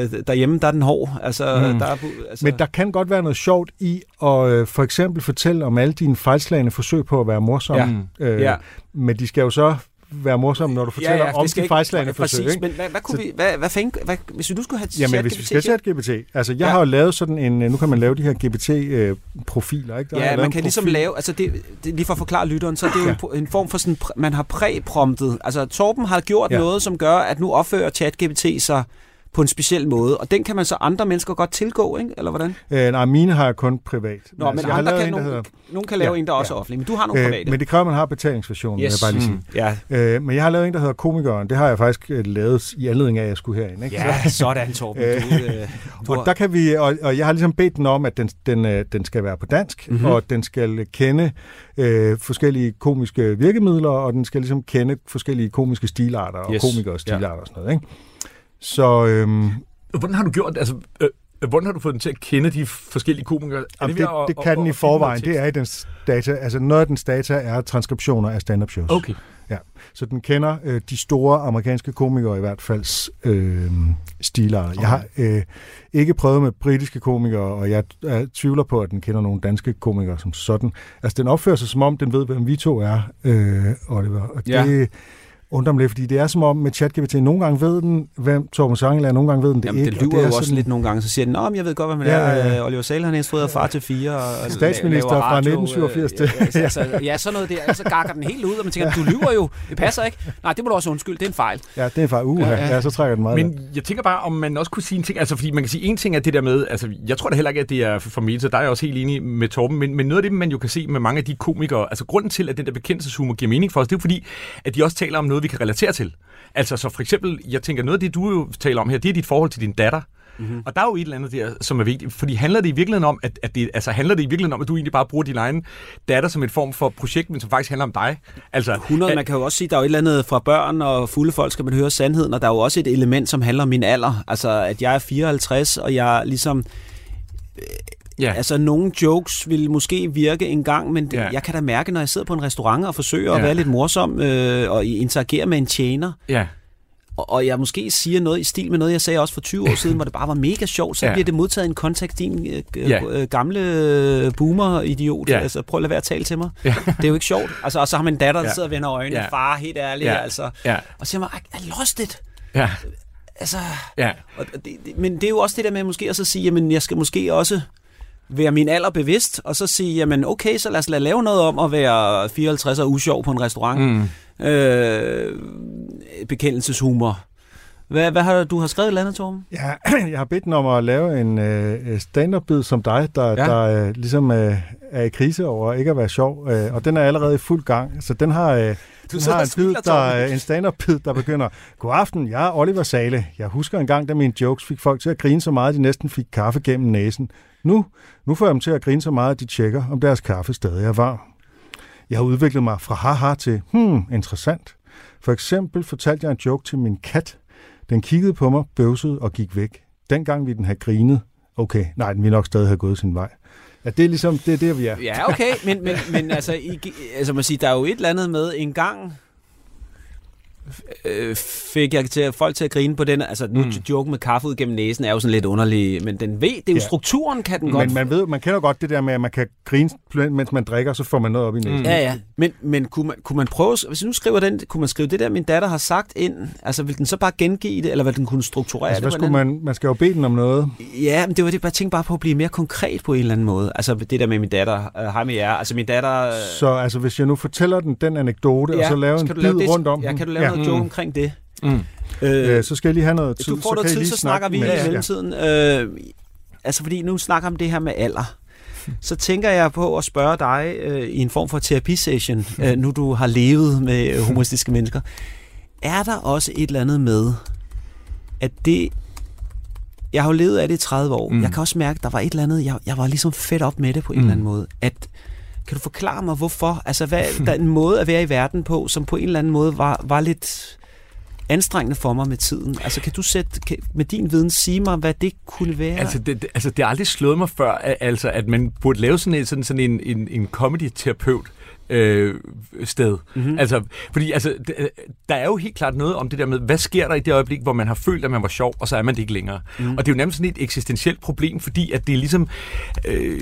øh, derhjemme, der er den hård. Altså, Mm. der er, altså, Men der kan godt være noget sjovt i at øh, for eksempel fortælle om alle dine fejlslagende forsøg på at være morsom. Ja. Øh, Ja. Men de skal jo så være morsomme, når du fortæller ja, ja, om de fejlslagende Præcis, forsøg. Ikke? men hvad, hvad, kunne Så- vi, hvad, hvad, fæng, hvad, hvis vi nu skulle have Jamen, hvis vi skal sætte GPT, altså jeg Ja. ja. har jo lavet sådan en, øh, nu kan man lave de her GPT-profiler, ikke? Der Ja, man en kan ligesom profil. lave, altså det, det, lige for at forklare lytteren, så er det jo en, pro- en form for sådan, man har præpromptet. Altså Torben har gjort ja. Ja. noget, som gør, at nu opfører ChatGPT sig på en speciel måde, og den kan man så andre mennesker godt tilgå, ikke? Eller hvordan? Øh, nej, mine har jeg kun privat. Nå, men, altså, har andre kan, en, nogen, hedder, nogen kan lave Ja, en, der også er ja. offentlig, men du har nogle private. øh, men det kræver, at man har betalingsversionen, yes. vil jeg bare lige sige. Mm. Ja. Øh, men jeg har lavet en, der hedder Komikeren. Det har jeg faktisk øh, lavet i anledning af, at jeg skulle herind. Ikke? ja, sådan, Torben. Du, øh, du Og der kan vi, og, og jeg har ligesom bedt den om, at den, den, øh, den skal være på dansk, Mhm. mm-hmm. og den skal kende øh, forskellige komiske virkemidler, og den skal ligesom kende forskellige komiske stilarter, og Yes. og stilarter og sådan noget. Ikke? Så øhm, Hvordan har du gjort det? Altså, øh, hvordan har du fået den til at kende de forskellige komikere? Er det, at- det at- kan at- den i forvejen. Det er i dens data. Altså noget af dens data er transkriptioner af stand-up shows. Okay. Ja. Så den kender øh, de store amerikanske komikere i hvert fald øh, stilarter. Okay. Jeg har øh, ikke prøvet med britiske komikere, og jeg, jeg tvivler på, at den kender nogle danske komikere som sådan. Altså den opfører sig som om, den ved, hvem vi to er, øh, Oliver. Og Ja. det, undre mig lidt, fordi det er som om med ChatGPT, nogle gange ved den, hvem Torben Sangel er, nogle gange ved den det Jamen, ikke. det og lyver jo er også sådan- lidt nogle gange, så siger den, Nå, men jeg ved godt, hvad man Ja, er. ja, ja. Øh, Oliver Sahl, han er instrueret far til fire. Og Statsminister laver fra radio, 1987 øh, ja, altså, altså, ja, sådan noget der. Så gakker den helt ud, og man tænker, du lyver jo. Det passer ikke. Nej, det må du også undskylde. Det er en fejl. Ja, det er faktisk uha. Ja, Ja, ja. ja. ja, så trækker den meget. Men jeg tænker bare, om man også kunne sige en ting, altså fordi man kan sige en ting er det der med, altså jeg tror da heller ikke, at det er for mig, så der er jeg også helt enig med Torben, men, men noget af det, man jo kan se med mange af de komikere, altså grunden til, at den der bekendelseshumor giver mening for os, det er jo fordi, at de også taler om noget, vi kan relatere til. Altså så for eksempel, jeg tænker, noget af det, du jo taler om her, det er dit forhold til din datter. Mm-hmm. Og der er jo et eller andet der, som er vigtigt, fordi handler det i virkeligheden om, at, at det, altså handler det i virkeligheden om, at du egentlig bare bruger din egen datter som en form for projekt, men som faktisk handler om dig? Altså, 100, man kan jo også sige, der er jo et eller andet fra børn og fulde folk, skal man høre sandheden, og der er jo også et element, som handler om min alder. Altså, at jeg er 54, og jeg ligesom... ja. Altså, nogle jokes vil måske virke en gang, men det, Ja. jeg kan da mærke, når jeg sidder på en restaurant og forsøger at Ja. være lidt morsom øh, og interagere med en tjener, ja. og, jeg måske siger noget i stil med noget, jeg sagde også for 20 år siden, hvor det bare var mega sjovt, så Ja. bliver det modtaget i en kontekst, din øh, Ja. ja. øh, gamle øh, boomer-idiot. Ja. Altså, prøv at lade være at tale til mig. Ja. Det er jo ikke sjovt. Altså, og så har man en datter, der Ja. sidder og vender øjnene. Ja. Far, helt ærligt, Ja. ja. altså. Ja. Og så siger man, I lost it. Ja. Altså, Ja. og det, det, men det er jo også det der med måske at så sige, jamen jeg skal måske også være min alder bevidst, og så sige, jamen okay, så lad os lade lave noget om at være 54 og usjov på en restaurant. Mm. Øh, bekendelseshumor. Hvad, hvad har du, har skrevet et eller andet, Torben? Ja, jeg har bedt den om at lave en øh, stand-up-bid som dig, der. Ja. der øh, ligesom øh, er i krise over ikke at være sjov, øh, og den er allerede i fuld gang, så den har, øh, sidder har en, bid, der, en stand-up-bid, der begynder, God aften, jeg er Oliver Sale. Jeg husker en gang, da mine jokes fik folk til at grine så meget, at de næsten fik kaffe gennem næsen. Nu, nu får jeg dem til at grine så meget, at de tjekker, om deres kaffe stadig er varm. Jeg har udviklet mig fra haha til, hmm, interessant. For eksempel fortalte jeg en joke til min kat. Den kiggede på mig, bøvsede og gik væk. Dengang ville den have grinet. Okay, nej, den ville nok stadig have gået sin vej. Ja, det er ligesom, det er der, vi er. Ja, okay, men, men, men altså, I, altså man siger, der er jo et eller andet med en gang øh, fik jeg til, folk til at grine på den. Altså, nu mm. joken med kaffe ud gennem næsen er jo sådan lidt underlig, men den ved, det er jo Ja. strukturen, kan den godt. Men man ved, man kender godt det der med, at man kan grine, mens man drikker, så får man noget op i næsen. Ja, ja. Men, men kunne, man, kunne man prøve, hvis nu skriver den, kunne man skrive det der, min datter har sagt ind, altså vil den så bare gengive det, eller vil den kunne strukturere Altså, det? skulle man, man skal jo bede den om noget. Ja, men det var det, jeg tænkte bare på at blive mere konkret på en eller anden måde. Altså det der med min datter, øh, hej med jer, altså min datter... Øh, Så altså, hvis jeg nu fortæller den den anekdote, og så lave en bid lave det, rundt om ja, den, kan du lave ja. noget joke omkring det? Mm. Øh, Øh, så skal jeg lige have noget tid. du får så noget tid, lige så snakker vi i mellemtiden. Øh, altså fordi nu snakker om det her med alder. Så tænker jeg på at spørge dig øh, i en form for terapisession, øh, nu du har levet med øh, humoristiske mennesker. Er der også et eller andet med, at det... Jeg har jo levet af det i 30 år. Mm. Mm. Jeg kan også mærke, at der var et eller andet, jeg, jeg var ligesom fedt op med det på en Mm. eller anden måde. At, kan du forklare mig, hvorfor? Altså, hvad, der er en måde at være i verden på, som på en eller anden måde var, var lidt anstrengende for mig med tiden. Altså, kan du sætte, kan, med din viden sige mig, hvad det kunne være? Altså det, det, altså, det har aldrig slået mig før, at, altså, at man burde lave sådan en, sådan, sådan en, en, en comedy-terapeut øh, sted. Mm-hmm. Altså, fordi altså, d- der er jo helt klart noget om det der med, hvad sker der i det øjeblik, hvor man har følt, at man var sjov, og så er man det ikke længere. Mm. Og det er jo nærmest sådan et eksistentielt problem, fordi at det er ligesom øh,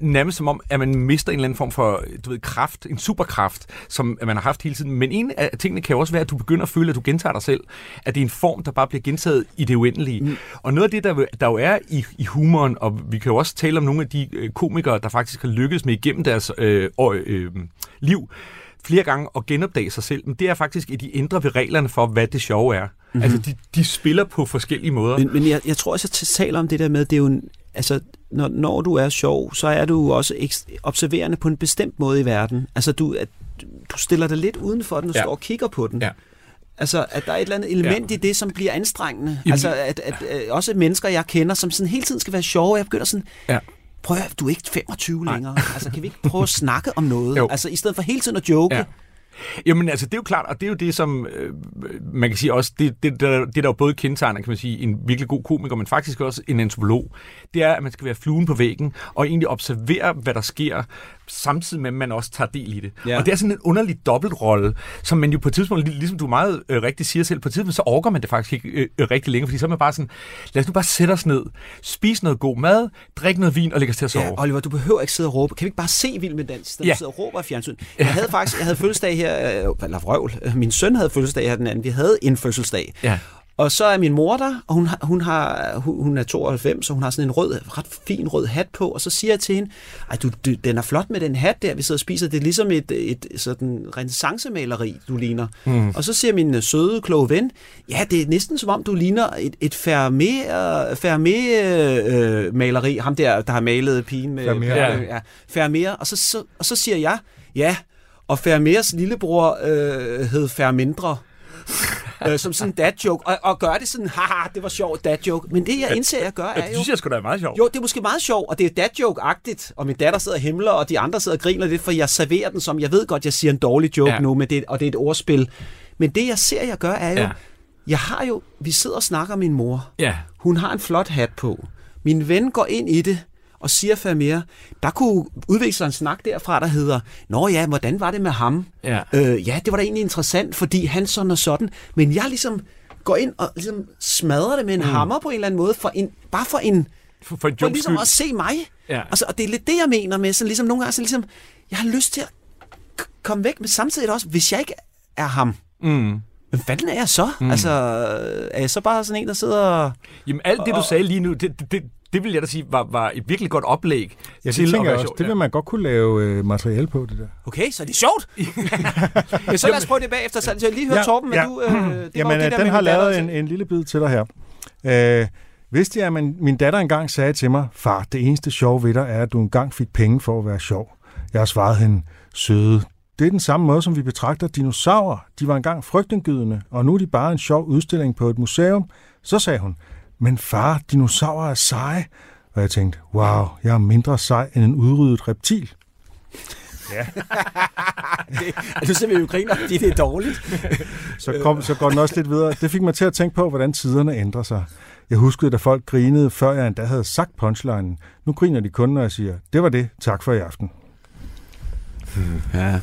nærmest som om, at man mister en eller anden form for, du ved, kraft, en superkraft, som man har haft hele tiden. Men en af tingene kan jo også være, at du begynder at føle, at du gentager dig selv. At det er en form, der bare bliver gentaget i det uendelige. Mm. Og noget af det, der, der jo er i, i humoren, og vi kan jo også tale om nogle af de øh, komikere, der faktisk har lykkedes med igennem deres øh, øh, øh, liv, flere gange at genopdage sig selv, men det er faktisk, at de ændrer ved reglerne for, hvad det sjove er. Mm-hmm. Altså, de, de spiller på forskellige måder. Men, men jeg, jeg tror også, jeg taler om det der med, det er jo en, altså, når, når du er sjov, så er du også ekst, observerende på en bestemt måde i verden. Altså, du, at, du stiller dig lidt uden for den og Ja. står og kigger på den. Ja. Altså, at der er et eller andet element ja. i det, som bliver anstrengende. Jamen- altså, at, at, at også mennesker, jeg kender, som sådan hele tiden skal være sjove, jeg begynder sådan, Ja. Prøv at du er ikke 25 Nej. længere. Altså, kan vi ikke prøve at snakke om noget? Jo. Altså, i stedet for hele tiden at joke. Ja. Jamen altså, det er jo klart, og det er jo det, som øh, man kan sige også, det, det, der, det der jo både kendetegner, kan man sige, en virkelig god komiker, men faktisk også en antropolog, det er, at man skal være fluen på væggen, og egentlig observere, hvad der sker, samtidig med, at man også tager del i det. Ja. Og det er sådan en underlig dobbeltrolle, som man jo på et tidspunkt, lig- ligesom du meget øh, rigtigt siger selv, på et tidspunkt, så overgår man det faktisk ikke øh, øh, rigtig længe, fordi så er man bare sådan, lad os nu bare sætte os ned, spise noget god mad, drikke noget vin og lægge os til at sove. Ja, Oliver, du behøver ikke sidde og råbe. Kan vi ikke bare se Vild med Dans, der Ja. sidder og råber i fjernsyn? Jeg havde faktisk, jeg havde fødselsdag her, øh, eller vrøvl, min søn havde fødselsdag her den anden. Vi havde en fødselsdag. Ja. Og så er min mor der, og hun, har, hun, har, hun er 92, og hun har sådan en rød, ret fin rød hat på, og så siger jeg til hende, Ej, du, du, den er flot med den hat der, vi sidder og spiser, det er ligesom et, et sådan renaissancemaleri, du ligner. Mm. Og så siger min øh, søde, kloge ven, ja, det er næsten som om, du ligner et, et Fermé-maleri, ham der, der har malet pigen med... Vermeer. Ja, ja, Vermeer. Og så, så, og så siger jeg, ja, og Vermeers lillebror øh, hed Fermindre øh, som sådan en dad joke, og, og gør det sådan, haha, det var sjovt dad joke. Men det, jeg indser, jeg gør, er Det jo... synes jeg sgu da er meget sjovt. Jo, det er måske meget sjovt, og det er dad joke-agtigt, og min datter sidder og himler, og de andre sidder og griner lidt, for jeg serverer den som, jeg ved godt, jeg siger en dårlig joke Ja. nu, men det, og det er et ordspil. Men det, jeg ser, jeg gør, er jo, Ja. ja. jeg har jo, vi sidder og snakker om min mor. Ja. Hun har en flot hat på. Min ven går ind i det og siger Vermeer, der kunne udvikle sig en snak derfra, der hedder, Nå ja, hvordan var det med ham? Ja. Øh, ja, det var da egentlig interessant, fordi han sådan og sådan. Men jeg ligesom går ind og ligesom smadrer det med en mm. hammer på en eller anden måde, for en, bare for en, For, for for ligesom skyld. at se mig. Ja. Altså, og det er lidt det, jeg mener med, sådan ligesom nogle gange, så ligesom, jeg har lyst til at komme væk, men samtidig også, hvis jeg ikke er ham, Mm. hvem fanden er jeg så? Mm. Altså, er jeg så bare sådan en, der sidder og... Jamen alt det, du sagde lige nu, det, det, det, det vil jeg da sige var, var et virkelig godt oplæg Ja, det til tænker jeg også. sjovt. Det vil man godt kunne lave øh, materiale på, det der. Okay, så er det sjovt. Men så lad os prøve det bagefter. Så jeg lige høre ja, Torben, men ja. du... Øh, det Jamen, det øh, der den har lavet en, en lille bid til dig her. Øh, vidste jeg, at min, min datter engang sagde til mig, far, det eneste sjove ved dig er, at du engang fik penge for at være sjov. Jeg har svaret hende, søde. Det er den samme måde, som vi betragter dinosaurer. De var engang frygtindgydende, og nu er de bare en sjov udstilling på et museum. Så sagde hun, men far, dinosaurer er seje. Og jeg tænkte, wow, jeg er mindre sej end en udryddet reptil. Nu ser vi jo griner, fordi det er dårligt. Så, kom, så går den også lidt videre. Det fik mig til at tænke på, hvordan tiderne ændrer sig. Jeg huskede, da folk grinede, før jeg endda havde sagt punchlinen. Nu griner de kun, når jeg siger, det var det, tak for i aften. Ja.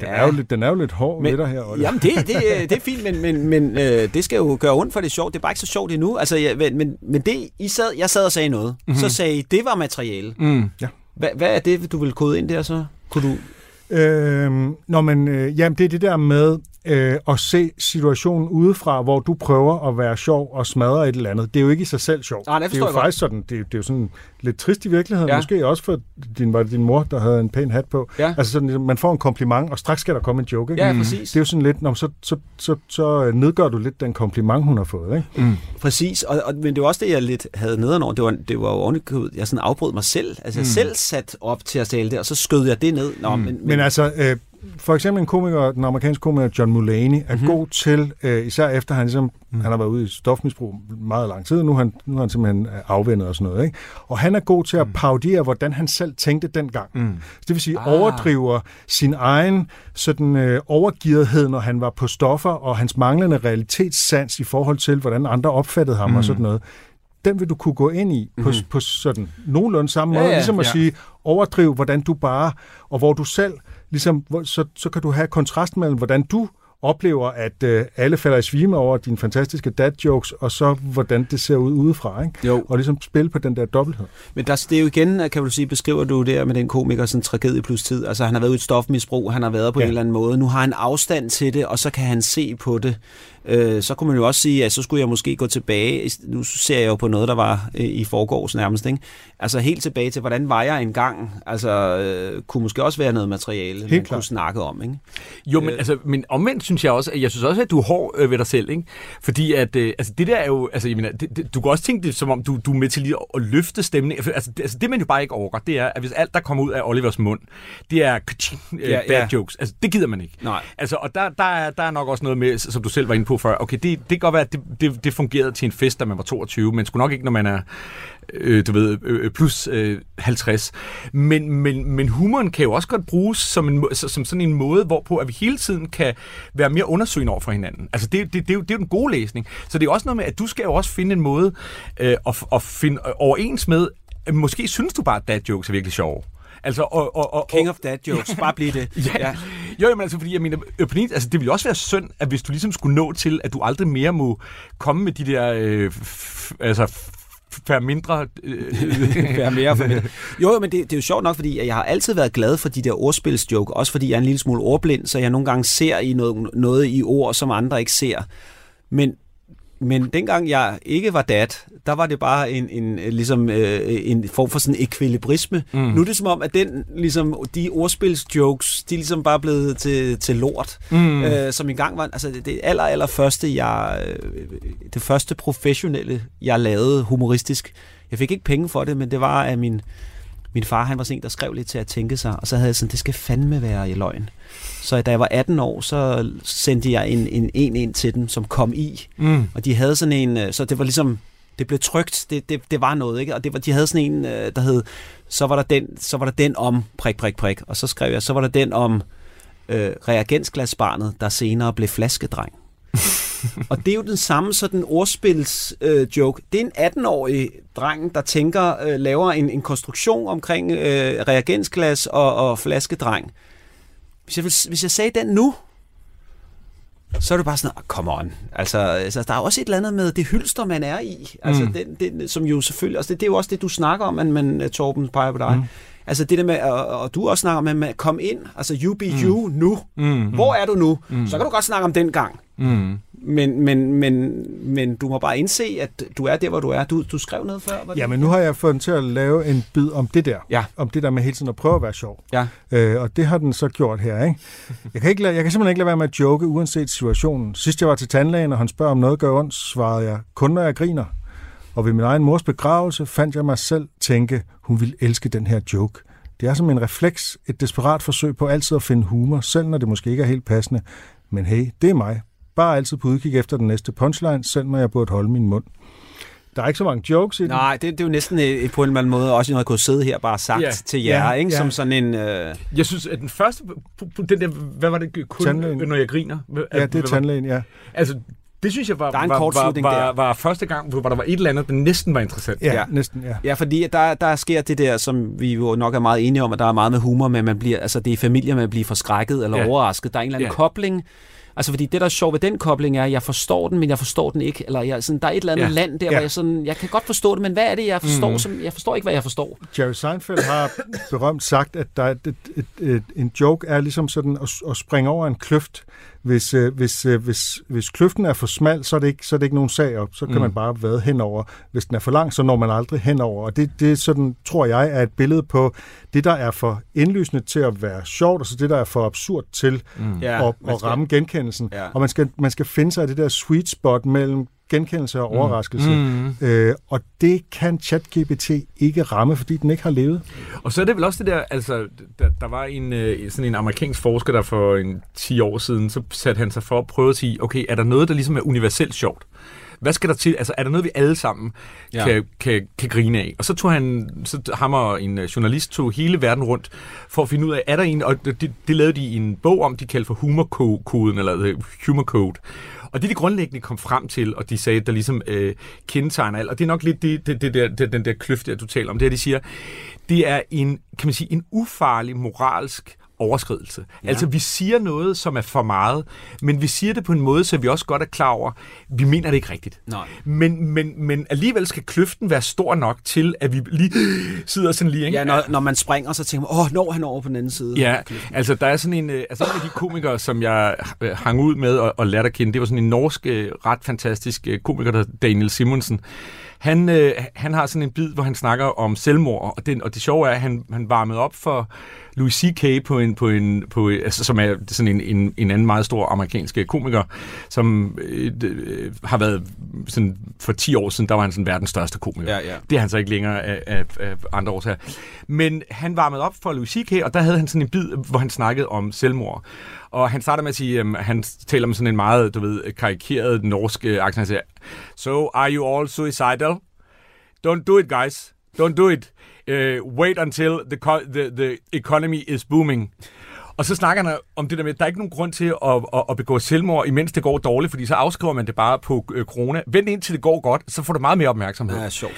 Den, er, jo lidt, den er jo lidt hård Men- ved dig her, Oliver. Jamen, det, det, det er fint, men, men, men øh, det skal jo gøre ondt, for det er sjovt. Det er bare ikke så sjovt endnu. Altså, jeg, men, men, det, I sad, jeg sad og sagde noget. Mm-hmm. Så sagde I, det var materiale. Mm. Hvad, hvad er det, du vil kode ind der så? Kunne du... Øhm, nå, men øh, jamen, det er det der med øh, at se situationen udefra, hvor du prøver at være sjov og smadre et eller andet. Det er jo ikke i sig selv sjovt. Nej, det det er jo jeg godt. faktisk sådan, det, er- det er jo sådan lidt trist i virkeligheden. Ja. Måske også for din, var det din mor, der havde en pæn hat på. Ja. Altså sådan, man får en kompliment, og straks skal der komme en joke. Ikke? Ja, præcis. Det er jo sådan lidt, nå, så, så, så, så nedgør du lidt den kompliment, hun har fået. Ikke? Præcis, og, og, men det var også det, jeg lidt havde nedenover. Det var, det var jo ovenikøbet, jeg sådan afbrød mig selv. Altså, jeg selv sat op til at tale det, og så skød jeg det ned. Nå, men, men, Men altså, øh, for eksempel en komiker, den amerikanske komiker John Mulaney, er Mhm. mm-hmm. god til, øh, især efter han ligesom, mm. han har været ude i stofmisbrug meget lang tid, nu er han, nu er han simpelthen øh, afvendet og sådan noget, ikke? Og han er god til at parodiere, hvordan han selv tænkte dengang. Mm. Det vil sige, Ah. overdriver sin egen sådan øh, overgivethed, når han var på stoffer, og hans manglende realitetssans i forhold til, hvordan andre opfattede ham mm. og sådan noget. Den vil du kunne gå ind i på, mm. på sådan nogenlunde samme måde, ja, ligesom at ja. sige, overdrive, hvordan du bare, og hvor du selv, ligesom, så, så kan du have kontrast mellem, hvordan du oplever, at øh, alle falder i svime over dine fantastiske dad jokes, og så hvordan det ser ud udefra, ikke? Jo. Og ligesom spille på den der dobbelthed. Men der, det er jo igen, kan du sige, beskriver du der med den komiker sådan tragedie plus tid. Altså han har været i et stofmisbrug, han har været på. Ja. en eller anden måde. Nu har han afstand til det, og så kan han se på det. Øh, så kunne man jo også sige, at så skulle jeg måske gå tilbage. Nu ser jeg jo på noget, der var øh, i forgårs nærmest. Ikke? Altså helt tilbage til, hvordan var jeg engang? Altså øh, kunne måske også være noget materiale, man klart. kunne snakke om. Ikke? Jo, men, altså, men omvendt synes jeg også, at jeg synes også, at du er hård øh, ved dig selv, ikke? Fordi at, øh, altså det der er jo, altså jeg mener, det, det, du kan også tænke det som om, du, du er med til lige at, at løfte stemningen. Altså, det, altså det man jo bare ikke overgår, det er, at hvis alt, der kommer ud af Olivers mund, det er øh, ja, bad ja. jokes, altså det gider man ikke. Nej. Altså, og der, der, er, der er nok også noget med, som du selv var inde på for, okay, det, det kan godt være, at det, det, det fungerede til en fest, da man var 22, men sgu nok ikke, når man er øh, du ved, øh, øh plus øh, 50. Men, men, men humoren kan jo også godt bruges som, en, som sådan en måde, hvorpå at vi hele tiden kan være mere undersøgende over for hinanden. Altså det, det, det, er jo, det er jo den gode læsning. Så det er også noget med, at du skal jo også finde en måde øh, at, at finde øh, overens med, måske synes du bare, at dad jokes er virkelig sjove. Altså, og, og, og, King of dad jokes, bare blive det. Ja. Jo, jamen altså, fordi jeg mener, økonomi, altså, det ville også være synd, at hvis du ligesom skulle nå til, at du aldrig mere må komme med de der, øh, altså, færre mindre... Øh, Være mere for mindre. Jo, jo, men det, det er jo sjovt nok, fordi jeg har altid været glad for de der ordspilsjoke, også fordi jeg er en lille smule ordblind, så jeg nogle gange ser i noget, noget i ord, som andre ikke ser. Men, men dengang jeg ikke var dat, der var det bare en, en, ligesom, øh, en form for sådan ekvilibrisme. Mm. Nu er det som om, at den, ligesom, de ordspilsjokes, de er ligesom bare blevet til, til lort. Mm. Øh, som engang var, altså det, det aller, aller første, jeg, øh, det første professionelle, jeg lavede humoristisk. Jeg fik ikke penge for det, men det var af min, min far, han var sådan en, der skrev lidt til at tænke sig, og så havde jeg sådan, det skal fandme være i løgn. Så da jeg var 18 år, så sendte jeg en, en, en ind til dem, som kom i. mm. Og de havde sådan en, øh, så det var ligesom, det blev trygt, det, det, det var noget, ikke? Og det var, de havde sådan en, øh, der hed, så var der den, så var der den om prik, prik, prik. Og så skrev jeg, så var der den om øh, reagensglasbarnet, der senere blev flaskedreng. og det er jo den samme sådan ordspils øh, joke. Det er en 18-årig dreng, der tænker, øh, laver en, en konstruktion omkring øh, reagensglas og, og flaskedreng. Hvis jeg, hvis jeg sagde den nu, så er det bare sådan, oh, come on. Altså, altså, der er også et eller andet med det hylster, man er i. Altså, Mm. mm. den, den, som jo selvfølgelig, altså, det, det er jo også det, du snakker om, men, men Torben peger på dig. Mm. Altså det der med, og, og du også snakker om, at komme ind, altså you be mm. you nu. Mm. Hvor er du nu? Mm. Så kan du godt snakke om den gang. Mm. Men, men, men, men du må bare indse, at du er der, hvor du er. Du, du skrev noget før. Var det? Ja, men nu har jeg fået den til at lave en bid om det der. Ja. Om det der med hele tiden at prøve at være sjov. Ja. Øh, og det har den så gjort her, ikke? Jeg kan, ikke lade, jeg kan simpelthen ikke lade være med at joke, uanset situationen. Sidst jeg var til tandlægen, og han spørger, om noget gør ondt, svarede jeg, kun når jeg griner. Og ved min egen mors begravelse fandt jeg mig selv tænke, hun ville elske den her joke. Det er som en refleks, et desperat forsøg på altid at finde humor, selv når det måske ikke er helt passende. Men hey, det er mig. Bare altid på udkig efter den næste punchline, selv når jeg burde holde min mund. Der er ikke så mange jokes i den. Nej, det, det er jo næsten et, på en eller anden måde også noget, jeg kunne sidde her bare sagt Ja. til jer, Ja, ikke? ja. som sådan en... Øh, Jeg synes, at den første, den der, hvad var det, kun Tandlægen. når jeg griner? Ja, det er tandlægen, ja. Altså, det synes jeg var, Der er en var, var, var, der. var, første gang, hvor der var et eller andet, der næsten var interessant. Ja, Ja. næsten, ja. Ja, fordi der, der sker det der, som vi jo nok er meget enige om, at der er meget med humor, men man bliver, altså det er i familier, man bliver forskrækket eller Ja. overrasket. Der er en eller anden ja. kobling. Altså fordi det, der er sjovt ved den kobling er, at jeg forstår den, men jeg forstår den ikke. Eller jeg, sådan, der er et eller andet Ja. land der, Ja. hvor jeg sådan, jeg kan godt forstå det, men hvad er det, jeg forstår? Mm. Som, jeg forstår ikke, hvad jeg forstår. Jerry Seinfeld har berømt sagt, at der er et, et, et, et, en joke er ligesom sådan at, at springe over en kløft. Hvis, øh, hvis, øh, hvis, hvis kløften er for smal, så er det ikke, så er det ikke nogen sag op. Så kan Mm. man bare vade henover. Hvis den er for lang, så når man aldrig henover. Og det, det sådan, tror jeg, er et billede på det, der er for indlysende til at være sjovt, og så det, der er for absurd til Mm. ja, at, at ramme genkendelsen. Ja. Og man skal, man skal finde sig i det der sweet spot mellem genkendelse og overraskelse. Mm. Øh, og det kan ChatGPT ikke ramme, fordi den ikke har levet. Og så er det vel også det der, altså, der, der var en, øh, sådan en amerikansk forsker, der for en 10 år siden, så satte han sig for at prøve at sige, okay, er der noget, der ligesom er universelt sjovt? Hvad skal der til? Altså, er der noget, vi alle sammen ja. Kan, kan, kan grine af? Og så tog han, så ham og en øh, journalist tog hele verden rundt for at finde ud af, er der en, og det, det lavede de i en bog om, de kaldte for humorkoden, eller the humor code. Og det, de grundlæggende kom frem til, og de sagde, der ligesom øh, kendetegner alt, og det er nok lidt det, det, det der, det, den der kløft, der du taler om, det her, de siger, det er en, kan man sige, en ufarlig moralsk overskridelse. Ja. Altså, vi siger noget, som er for meget, men vi siger det på en måde, så vi også godt er klar over, vi mener det ikke rigtigt. Nej. Men, men, men alligevel skal kløften være stor nok til, at vi lige sidder sådan lige, ikke? Ja, når, når man springer, så tænker man, åh, når han over på den anden side. Ja, altså der er sådan en, øh, altså en af de komikere, som jeg øh, hang ud med og, og lærte at kende, det var sådan en norsk, øh, ret fantastisk komiker, der Daniel Simonsen. Han, øh, han har sådan en bid, hvor han snakker om selvmord, og, den, og det sjove er, at han, han varmede op for Louis C.K. på en, på en, på, altså, som er sådan en, en, en anden meget stor amerikansk komiker, som øh, øh, har været sådan, for 10 år siden, der var han sådan verdens største komiker. Ja, ja. Det er han så ikke længere af, af, af andre årsager. Men han varmede op for Louis C.K., og der havde han sådan en bid, hvor han snakkede om selvmord. Og han starter med at sige, um, han taler om sådan en meget, du ved, karikeret norsk øh, accent. Han siger, So, are you all suicidal? Don't do it, guys. Don't do it. Uh, wait until the, co- the, the economy is booming. Og så snakker han om det der med, at der er ikke nogen grund til at, at, at begå selvmord, imens det går dårligt, fordi så afskriver man det bare på øh, corona. Vent indtil det går godt, så får du meget mere opmærksomhed. Ja, sjovt.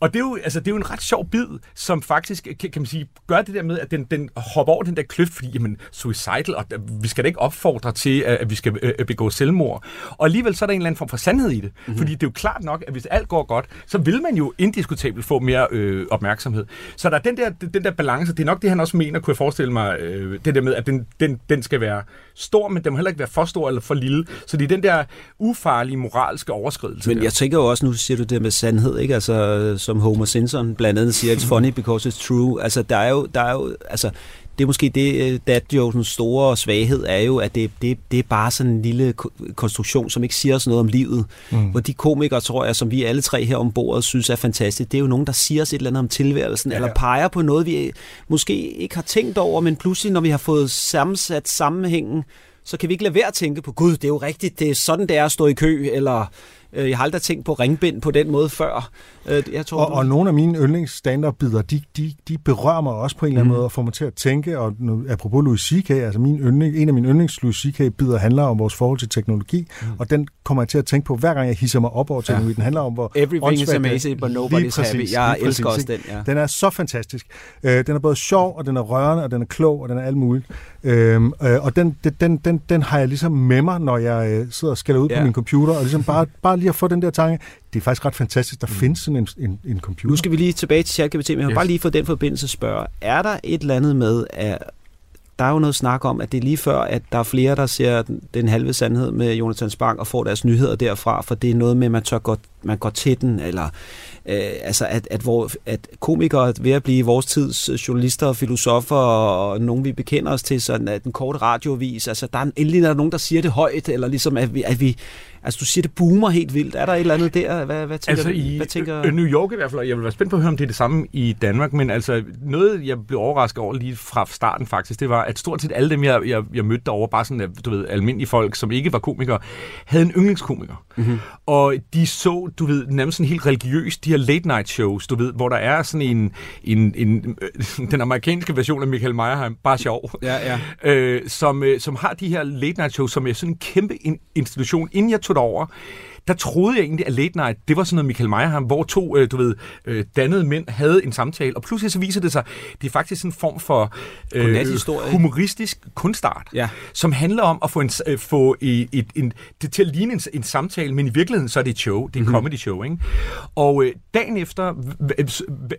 Og det er, jo, altså, det er jo en ret sjov bid, som faktisk kan, kan man sige, gør det der med, at den, den hopper over den der kløft, fordi jamen, suicidal, og vi skal da ikke opfordre til, at vi skal øh, begå selvmord. Og alligevel så er der en eller anden form for sandhed i det. Mm-hmm. Fordi det er jo klart nok, at hvis alt går godt, så vil man jo indiskutabelt få mere øh, opmærksomhed. Så der er den der, den der balance, det er nok det, han også mener, kunne jeg forestille mig, øh, det der med, at den, den, den skal være stor, men den må heller ikke være for stor eller for lille. Så det er den der ufarlige moralske overskridelse. Men der. jeg tænker jo også, nu siger du det med sandhed, ikke? Altså, som Homer Simpson blandt andet siger, it's funny because it's true. Altså, der er jo, der er jo altså, det er måske det, øh, dad jokesens store svaghed er jo, at det, det, det er bare sådan en lille konstruktion, som ikke siger os noget om livet. Mm. Hvor de komikere, tror jeg, som vi alle tre her om bordet synes er fantastisk, det er jo nogen, der siger os et eller andet om tilværelsen, ja, ja. eller peger på noget, vi måske ikke har tænkt over, men pludselig, når vi har fået sammensat sammenhængen, så kan vi ikke lade være at tænke på, gud, det er jo rigtigt, det er sådan, det er at stå i kø, eller jeg har aldrig tænkt på ringbind på den måde før. Øh, jeg tror, og, og nogle af mine yndlings stand bider de, de, de berører mig også på en eller anden mm. måde og får mig til at tænke, og apropos Louis C.K., altså min yndling, en af mine yndlings Louis C.K.-bider handler om vores forhold til teknologi, mm. og den kommer jeg til at tænke på, hver gang jeg hisser mig op over teknologi. Ja. Den handler om, hvor Everything is amazing, but nobody's happy. Jeg elsker præcis, også den, ja. Den er så fantastisk. Øh, den er både sjov, og den er rørende, og den er klog, og den er alt muligt. Øh, øh, og den, den, den, den har jeg ligesom med mig, når jeg øh, sidder og skælder ud ja. på min computer, og ligesom bare, bare lige at få den der tanke, det er faktisk ret fantastisk, der mm. findes sådan en, en, en computer. Nu skal vi lige tilbage til ChatGPT, men jeg yes. bare lige få den forbindelse spørge. Er der et eller andet med, at der er jo noget snak om, at det er lige før, at der er flere, der ser den halve sandhed med Jonathan Spang og får deres nyheder derfra, for det er noget med, at man, tør gå, man går til den, eller øh, altså at, at, hvor, at komikere er ved at blive vores tids journalister og filosofer, og nogen vi bekender os til, sådan at den korte radiovis, altså der er endelig der er nogen, der siger det højt, eller ligesom at vi, at vi Altså, du siger, det boomer helt vildt. Er der et eller andet der? Hvad, hvad tænker altså, du? I hvad tænker... New York i hvert fald, jeg vil være spændt på at høre, om det er det samme i Danmark, men altså, noget, jeg blev overrasket over lige fra starten faktisk, det var, at stort set alle dem, jeg, jeg, jeg mødte derovre, bare sådan, du ved, almindelige folk, som ikke var komikere, havde en yndlingskomiker. Mm-hmm. Og de så, du ved, nærmest sådan helt religiøst, de her late night shows, du ved, hvor der er sådan en, en, en den amerikanske version af Michael Meyerheim, bare sjov, ja, ja. Øh, som, øh, som har de her late night shows, som er sådan en kæmpe institution. Inden jeg tog det over, der troede jeg egentlig, at Late Night, det var sådan noget Michael Meyerheim, hvor to, øh, du ved, øh, dannede mænd havde en samtale, og pludselig så viser det sig, det er faktisk en form for øh, humoristisk kunstart, ja. som handler om at få, en, øh, få et, et, en, det til at ligne en, en samtale, men i virkeligheden så er det et show, det er en mm-hmm. comedy show, ikke? Og øh, dagen efter,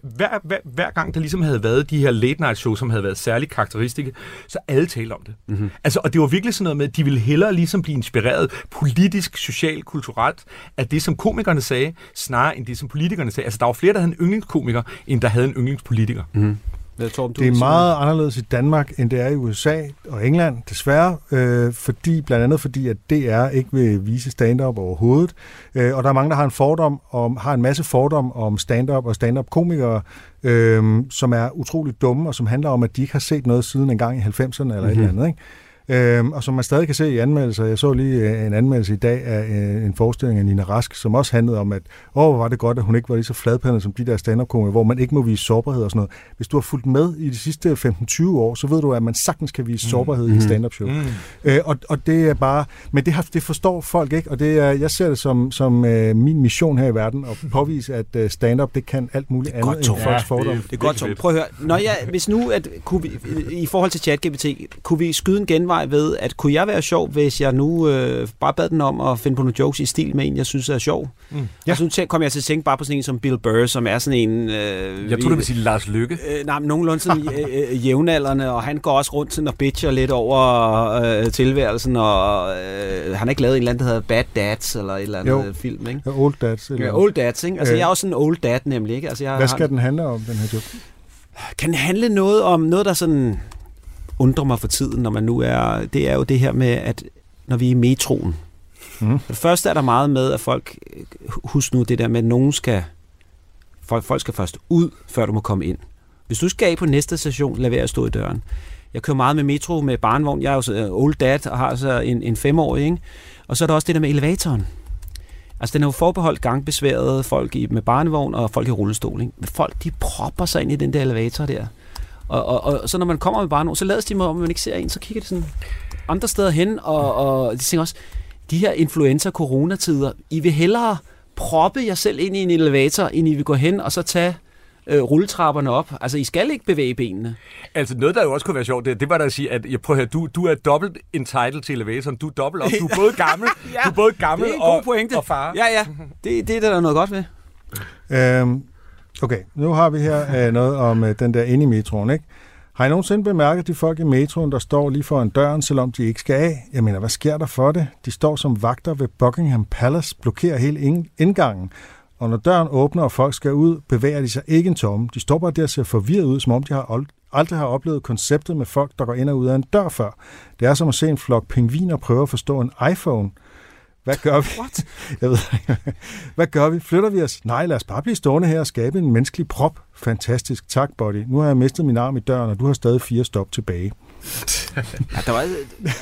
hver, hver, hver gang der ligesom havde været de her late night show, som havde været særligt karakteristiske, så alle talte om det. Mm-hmm. Altså, og det var virkelig sådan noget med, at de ville hellere ligesom blive inspireret politisk, social, kulturelt, af det, som komikerne sagde, snarere end det, som politikerne sagde. Altså, der var flere, der havde en yndlingskomiker, end der havde en yndlingspolitiker. Mm. Torben, det er meget anderledes i Danmark, end det er i USA og England, desværre, øh, fordi, blandt andet fordi, at DR ikke vil vise stand-up overhovedet, øh, og der er mange, der har en fordom om, har en masse fordom om stand-up og stand-up-komikere, øh, som er utroligt dumme, og som handler om, at de ikke har set noget siden en gang i 90'erne eller mm-hmm. et eller andet, ikke? Øhm, og som man stadig kan se i anmeldelser. Jeg så lige øh, en anmeldelse i dag af øh, en forestilling af Nina Rask, som også handlede om, at åh, hvor var det godt, at hun ikke var lige så fladpandet som de der stand up hvor man ikke må vise sårbarhed og sådan noget. Hvis du har fulgt med i de sidste 15-20 år, så ved du, at man sagtens kan vise mm. sårbarhed mm. i stand-up show. Mm. Øh, og, og det er bare, men det, har, det forstår folk ikke, og det er, jeg ser det som, som uh, min mission her i verden, at påvise, at uh, stand-up, det kan alt muligt andet end folks fordomme. Det, det er godt, Tom. Prøv at høre. Når jeg, hvis nu, at, kunne vi, i forhold til ChatGPT, kunne vi skyde en genvej ved, at kunne jeg være sjov, hvis jeg nu øh, bare bad den om at finde på nogle jokes i stil med en, jeg synes er sjov? Mm. Ja. Og så kom jeg til at tænke bare på sådan en som Bill Burr, som er sådan en... Øh, jeg tror du vil sige Lars Lykke. Øh, nej, men nogenlunde sådan øh, øh, jævnaldrende, og han går også rundt sådan og bitcher lidt over øh, tilværelsen, og øh, han har ikke lavet en eller anden, der hedder Bad Dads, eller et eller andet jo. film, ikke? Ja, Old Dads. Eller ja, Old Dads, ikke? Altså, øh. jeg er også en old dad, nemlig, ikke? Altså, jeg Hvad skal har... den handle om, den her joke? Kan den handle noget om noget, der sådan undrer mig for tiden, når man nu er, det er jo det her med, at når vi er i metroen, mm. det første er der meget med, at folk, husk nu det der med, at nogen skal, folk, folk skal først ud, før du må komme ind. Hvis du skal af på næste station, lad være at stå i døren. Jeg kører meget med metro med barnvogn. Jeg er jo så øh, old dad og har så en, en femårig. Ikke? Og så er der også det der med elevatoren. Altså, den er jo forbeholdt gangbesværede folk i, med barnevogn og folk i rullestol. Ikke? Men folk, de propper sig ind i den der elevator der. Og, og, og så når man kommer med barnevogn, så lader de mig om, at man ikke ser en, så kigger de sådan andre steder hen, og, og de tænker også, de her influenza-coronatider, I vil hellere proppe jer selv ind i en elevator, inden I vil gå hen og så tage øh, rulletrapperne op. Altså, I skal ikke bevæge benene. Altså noget, der jo også kunne være sjovt, det, det var da at sige, at jeg prøver at høre, du, du er dobbelt entitled til elevatoren. Du er dobbelt op. Du er både gammel, Ja, du er både gammel det er en og, god pointe. og far. Ja, ja. Det, det er der noget godt ved. Øhm, okay, nu har vi her øh, noget om øh, den der inde i metroen, ikke? Har I nogensinde bemærket de folk i metroen, der står lige foran døren, selvom de ikke skal af? Jeg mener, hvad sker der for det? De står som vagter ved Buckingham Palace, blokerer hele indgangen. Og når døren åbner, og folk skal ud, bevæger de sig ikke en tomme. De står bare der og ser forvirret ud, som om de har aldrig har oplevet konceptet med folk, der går ind og ud af en dør før. Det er som at se en flok pingviner prøve at forstå en iPhone. Hvad gør vi? What? Jeg ved ikke. Hvad gør vi? Flytter vi os? Nej, lad os bare blive stående her og skabe en menneskelig prop. Fantastisk. Tak, Buddy. Nu har jeg mistet min arm i døren, og du har stadig fire stop tilbage. Ja, der var...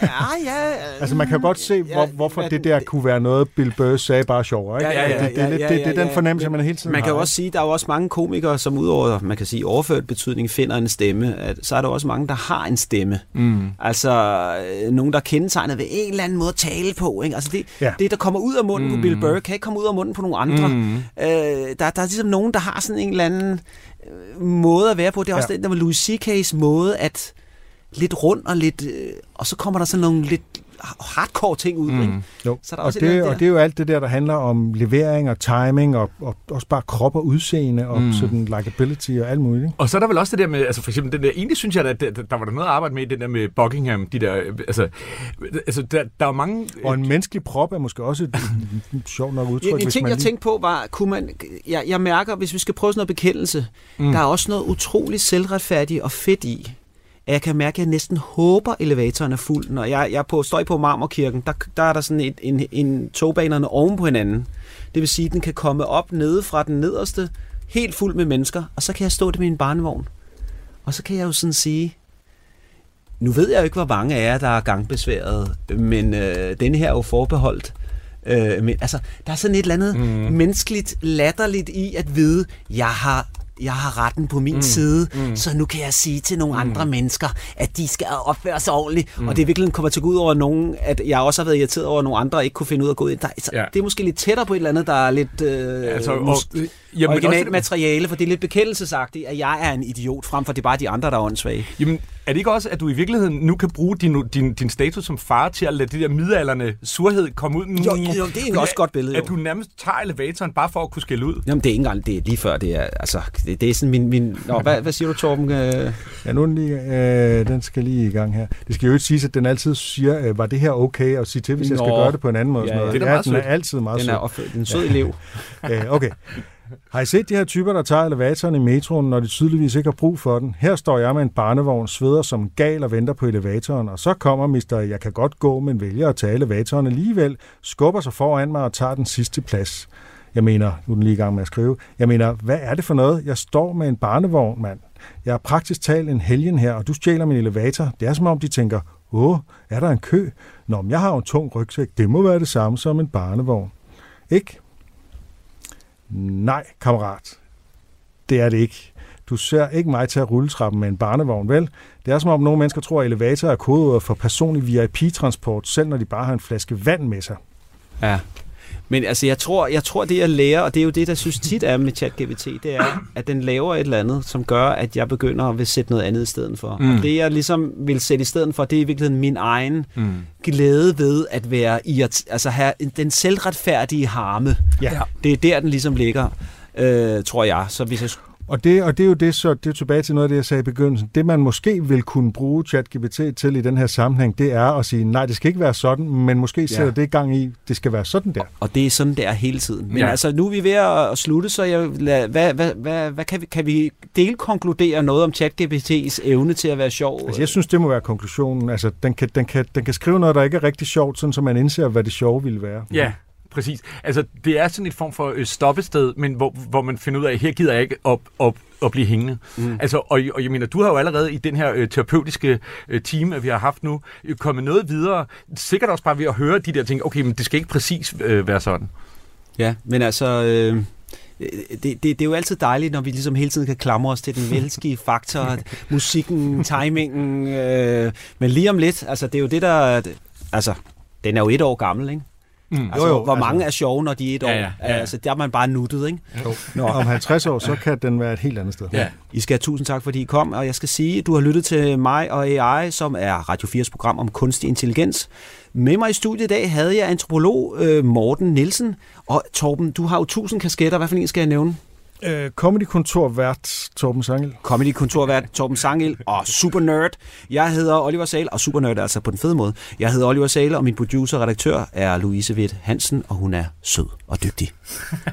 Ja, ja. Altså, man kan godt se, hvor, Ja, hvorfor men- det der kunne være noget, Bill Burr sagde bare sjovere. Ikke? Ja, ja, ja, det, det, er lidt- ja, det, ja, det er den ja. fornemmelse, man hele tiden Man kan har. også sige, at der er jo også mange komikere, som udover, man kan sige, overført betydning finder en stemme. At, så er der også mange, der har en stemme. Mm. Altså, øh, nogen, der er kendetegnet ved en eller anden måde at tale på. Ikke? Altså, det, Ja. ja. det, der kommer ud af munden mm. på Bill Burr, kan ikke komme ud af munden på nogle andre. Mm. Øh, der, der er ligesom nogen, der har sådan en eller anden øh, måde at være på. Det er også Ja. den der med Louis C.K.'s måde, at lidt rund og lidt... Øh, og så kommer der sådan nogle lidt hardcore ting ud. Mm. Ikke? Jo. Så er der og, også det, og det er jo alt det der, der handler om levering og timing, og, og også bare krop og udseende, og Mm. sådan likability og alt muligt. Ikke? Og så er der vel også det der med, altså for eksempel den der, egentlig synes jeg, at der, der var der noget at arbejde med i den der med Buckingham, de der, altså, altså der, der er mange... Og en menneskelig prop er måske også et, sjovt nok udtryk, En, en hvis ting, man jeg lige... tænkte på, var, kunne man, jeg, jeg mærker, hvis vi skal prøve sådan noget bekendelse, mm. der er også noget utroligt selvretfærdigt og fedt i, at jeg kan mærke, at jeg næsten håber, at elevatoren er fuld. Når jeg, jeg på, står på Marmorkirken, der, der er der sådan et, en, en togbanerne oven på hinanden. Det vil sige, at den kan komme op nede fra den nederste, helt fuld med mennesker, og så kan jeg stå det med min barnevogn. Og så kan jeg jo sådan sige, nu ved jeg jo ikke, hvor mange af jer, der er gangbesværet, men øh, denne her er jo forbeholdt. Øh, men altså, der er sådan et eller andet mm. menneskeligt latterligt i at vide, jeg har jeg har retten på min mm. side, mm. så nu kan jeg sige til nogle mm. andre mennesker, at de skal opføre sig ordentligt. Mm. Og det er virkelig kommer til at gå ud over nogen, at jeg også har været irriteret over, at nogle andre ikke kunne finde ud af at gå ind. Der, så Ja. Det er måske lidt tættere på et eller andet, der er lidt øh, Altså, altså, og- mus- jamen, originalt også- materiale, for det er lidt bekendelsesagtigt, at jeg er en idiot, frem for det er bare de andre, der er åndssvage. Jamen, er det ikke også, at du i virkeligheden nu kan bruge din, din, din status som far til at lade det der midalderne surhed komme ud? Jo, jo, det er også et godt billede, jo. At du nærmest tager elevatoren bare for at kunne skælde ud. Jamen, det er ikke engang, det er lige før, det er, altså, det, det er sådan min, min Nå, hvad, hvad siger du, Torben? Øh, Ja, nu er den, lige, øh, den skal lige i gang her. Det skal jo ikke sige, at den altid siger, øh, var det her okay, og sige til, hvis jeg skal Nå. gøre det på en anden måde. og Ja, sådan ja. noget. Det er ja, meget den er altid meget den sød. er opført, en sød elev. Øh, okay. Har I set de her typer, der tager elevatoren i metroen, når de tydeligvis ikke har brug for den? Her står jeg med en barnevogn, sveder som gal og venter på elevatoren, og så kommer mister, jeg kan godt gå, men vælger at tage elevatoren alligevel, skubber sig foran mig og tager den sidste plads. Jeg mener, nu er den lige i gang med at skrive, jeg mener, hvad er det for noget? Jeg står med en barnevogn, mand. Jeg er praktisk talt en helgen her, og du stjæler min elevator. Det er som om, de tænker, åh, er der en kø? Nå, men jeg har jo en tung rygsæk. Det må være det samme som en barnevogn. Ikke? Nej, kammerat. Det er det ikke. Du ser ikke mig til at rulle trappen med en barnevogn, vel? Det er som om nogle mennesker tror, at elevator er kodeordet for personlig VIP-transport, selv når de bare har en flaske vand med sig. Ja. Men altså, jeg tror, jeg tror, det jeg lærer, og det er jo det, der synes tit er med ChatGPT, det er, at den laver et eller andet, som gør, at jeg begynder at vil sætte noget andet i stedet for. Mm. Og det, jeg ligesom vil sætte i stedet for, det er i virkeligheden min egen mm. glæde ved at være i at, altså have den selvretfærdige harme. Ja. Det er der, den ligesom ligger, øh, tror jeg. Så hvis jeg Og det, og det er jo det, så det er tilbage til noget af det, jeg sagde i begyndelsen. Det, man måske vil kunne bruge ChatGPT til i den her sammenhæng, det er at sige, nej, det skal ikke være sådan, men måske sætter det i gang i, det skal være sådan der. Og det er sådan, det er hele tiden. Men Ja. altså, nu er vi ved at, at slutte, så jeg, lad, hvad, hvad, hvad, hvad kan, vi, kan vi delkonkludere noget om ChatGPT's evne til at være sjov? Altså, jeg synes, det må være konklusionen. Altså, den kan, den, kan, den kan skrive noget, der ikke er rigtig sjovt, sådan så man indser, hvad det sjove ville være. Ja, præcis. Altså, det er sådan et form for øh, stoppested, men hvor, hvor man finder ud af, at her gider jeg ikke op, op, at blive hængende. Mm. Altså, og, og jeg mener, du har jo allerede i den her øh, terapeutiske øh, team, vi har haft nu, øh, kommet noget videre. Sikkert også bare ved at høre de der ting, okay, men det skal ikke præcis øh, være sådan. Ja, men altså... Øh, det, det, det er jo altid dejligt, når vi ligesom hele tiden kan klamre os til den menneskelige faktor, musikken, timingen, øh, men lige om lidt, altså det er jo det, der... Altså, den er jo et år gammel, ikke? Mm. Altså, jo, jo, hvor altså, mange er sjove, når de er et år? Ja, ja, ja. Altså, der er man bare nuttet, ikke? Jo. Nå. Om 50 år, så kan den være et helt andet sted. Ja. I skal have tusind tak, fordi I kom, og jeg skal sige, at du har lyttet til mig og AI, som er Radio 4's program om kunstig intelligens. Med mig i studiet i dag havde jeg antropolog øh, Morten Nielsen, og Torben, du har jo tusind kasketter. Hvad for en skal jeg nævne? Øh, Comedy-kontorvært Torben Sangel. Comedy-kontorvært Torben Sangel og super nerd. Jeg hedder Oliver Sale, og super nerd altså på den fede måde. Jeg hedder Oliver Sale, og min producer og redaktør er Louise Witt Hansen, og hun er sød og dygtig.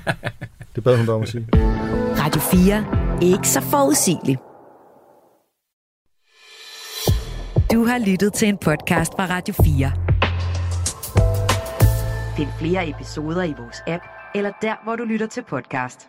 det bad hun da om at sige. Radio 4. Ikke så forudsigeligt. Du har lyttet til en podcast fra Radio 4. Find flere episoder i vores app, eller der, hvor du lytter til podcast.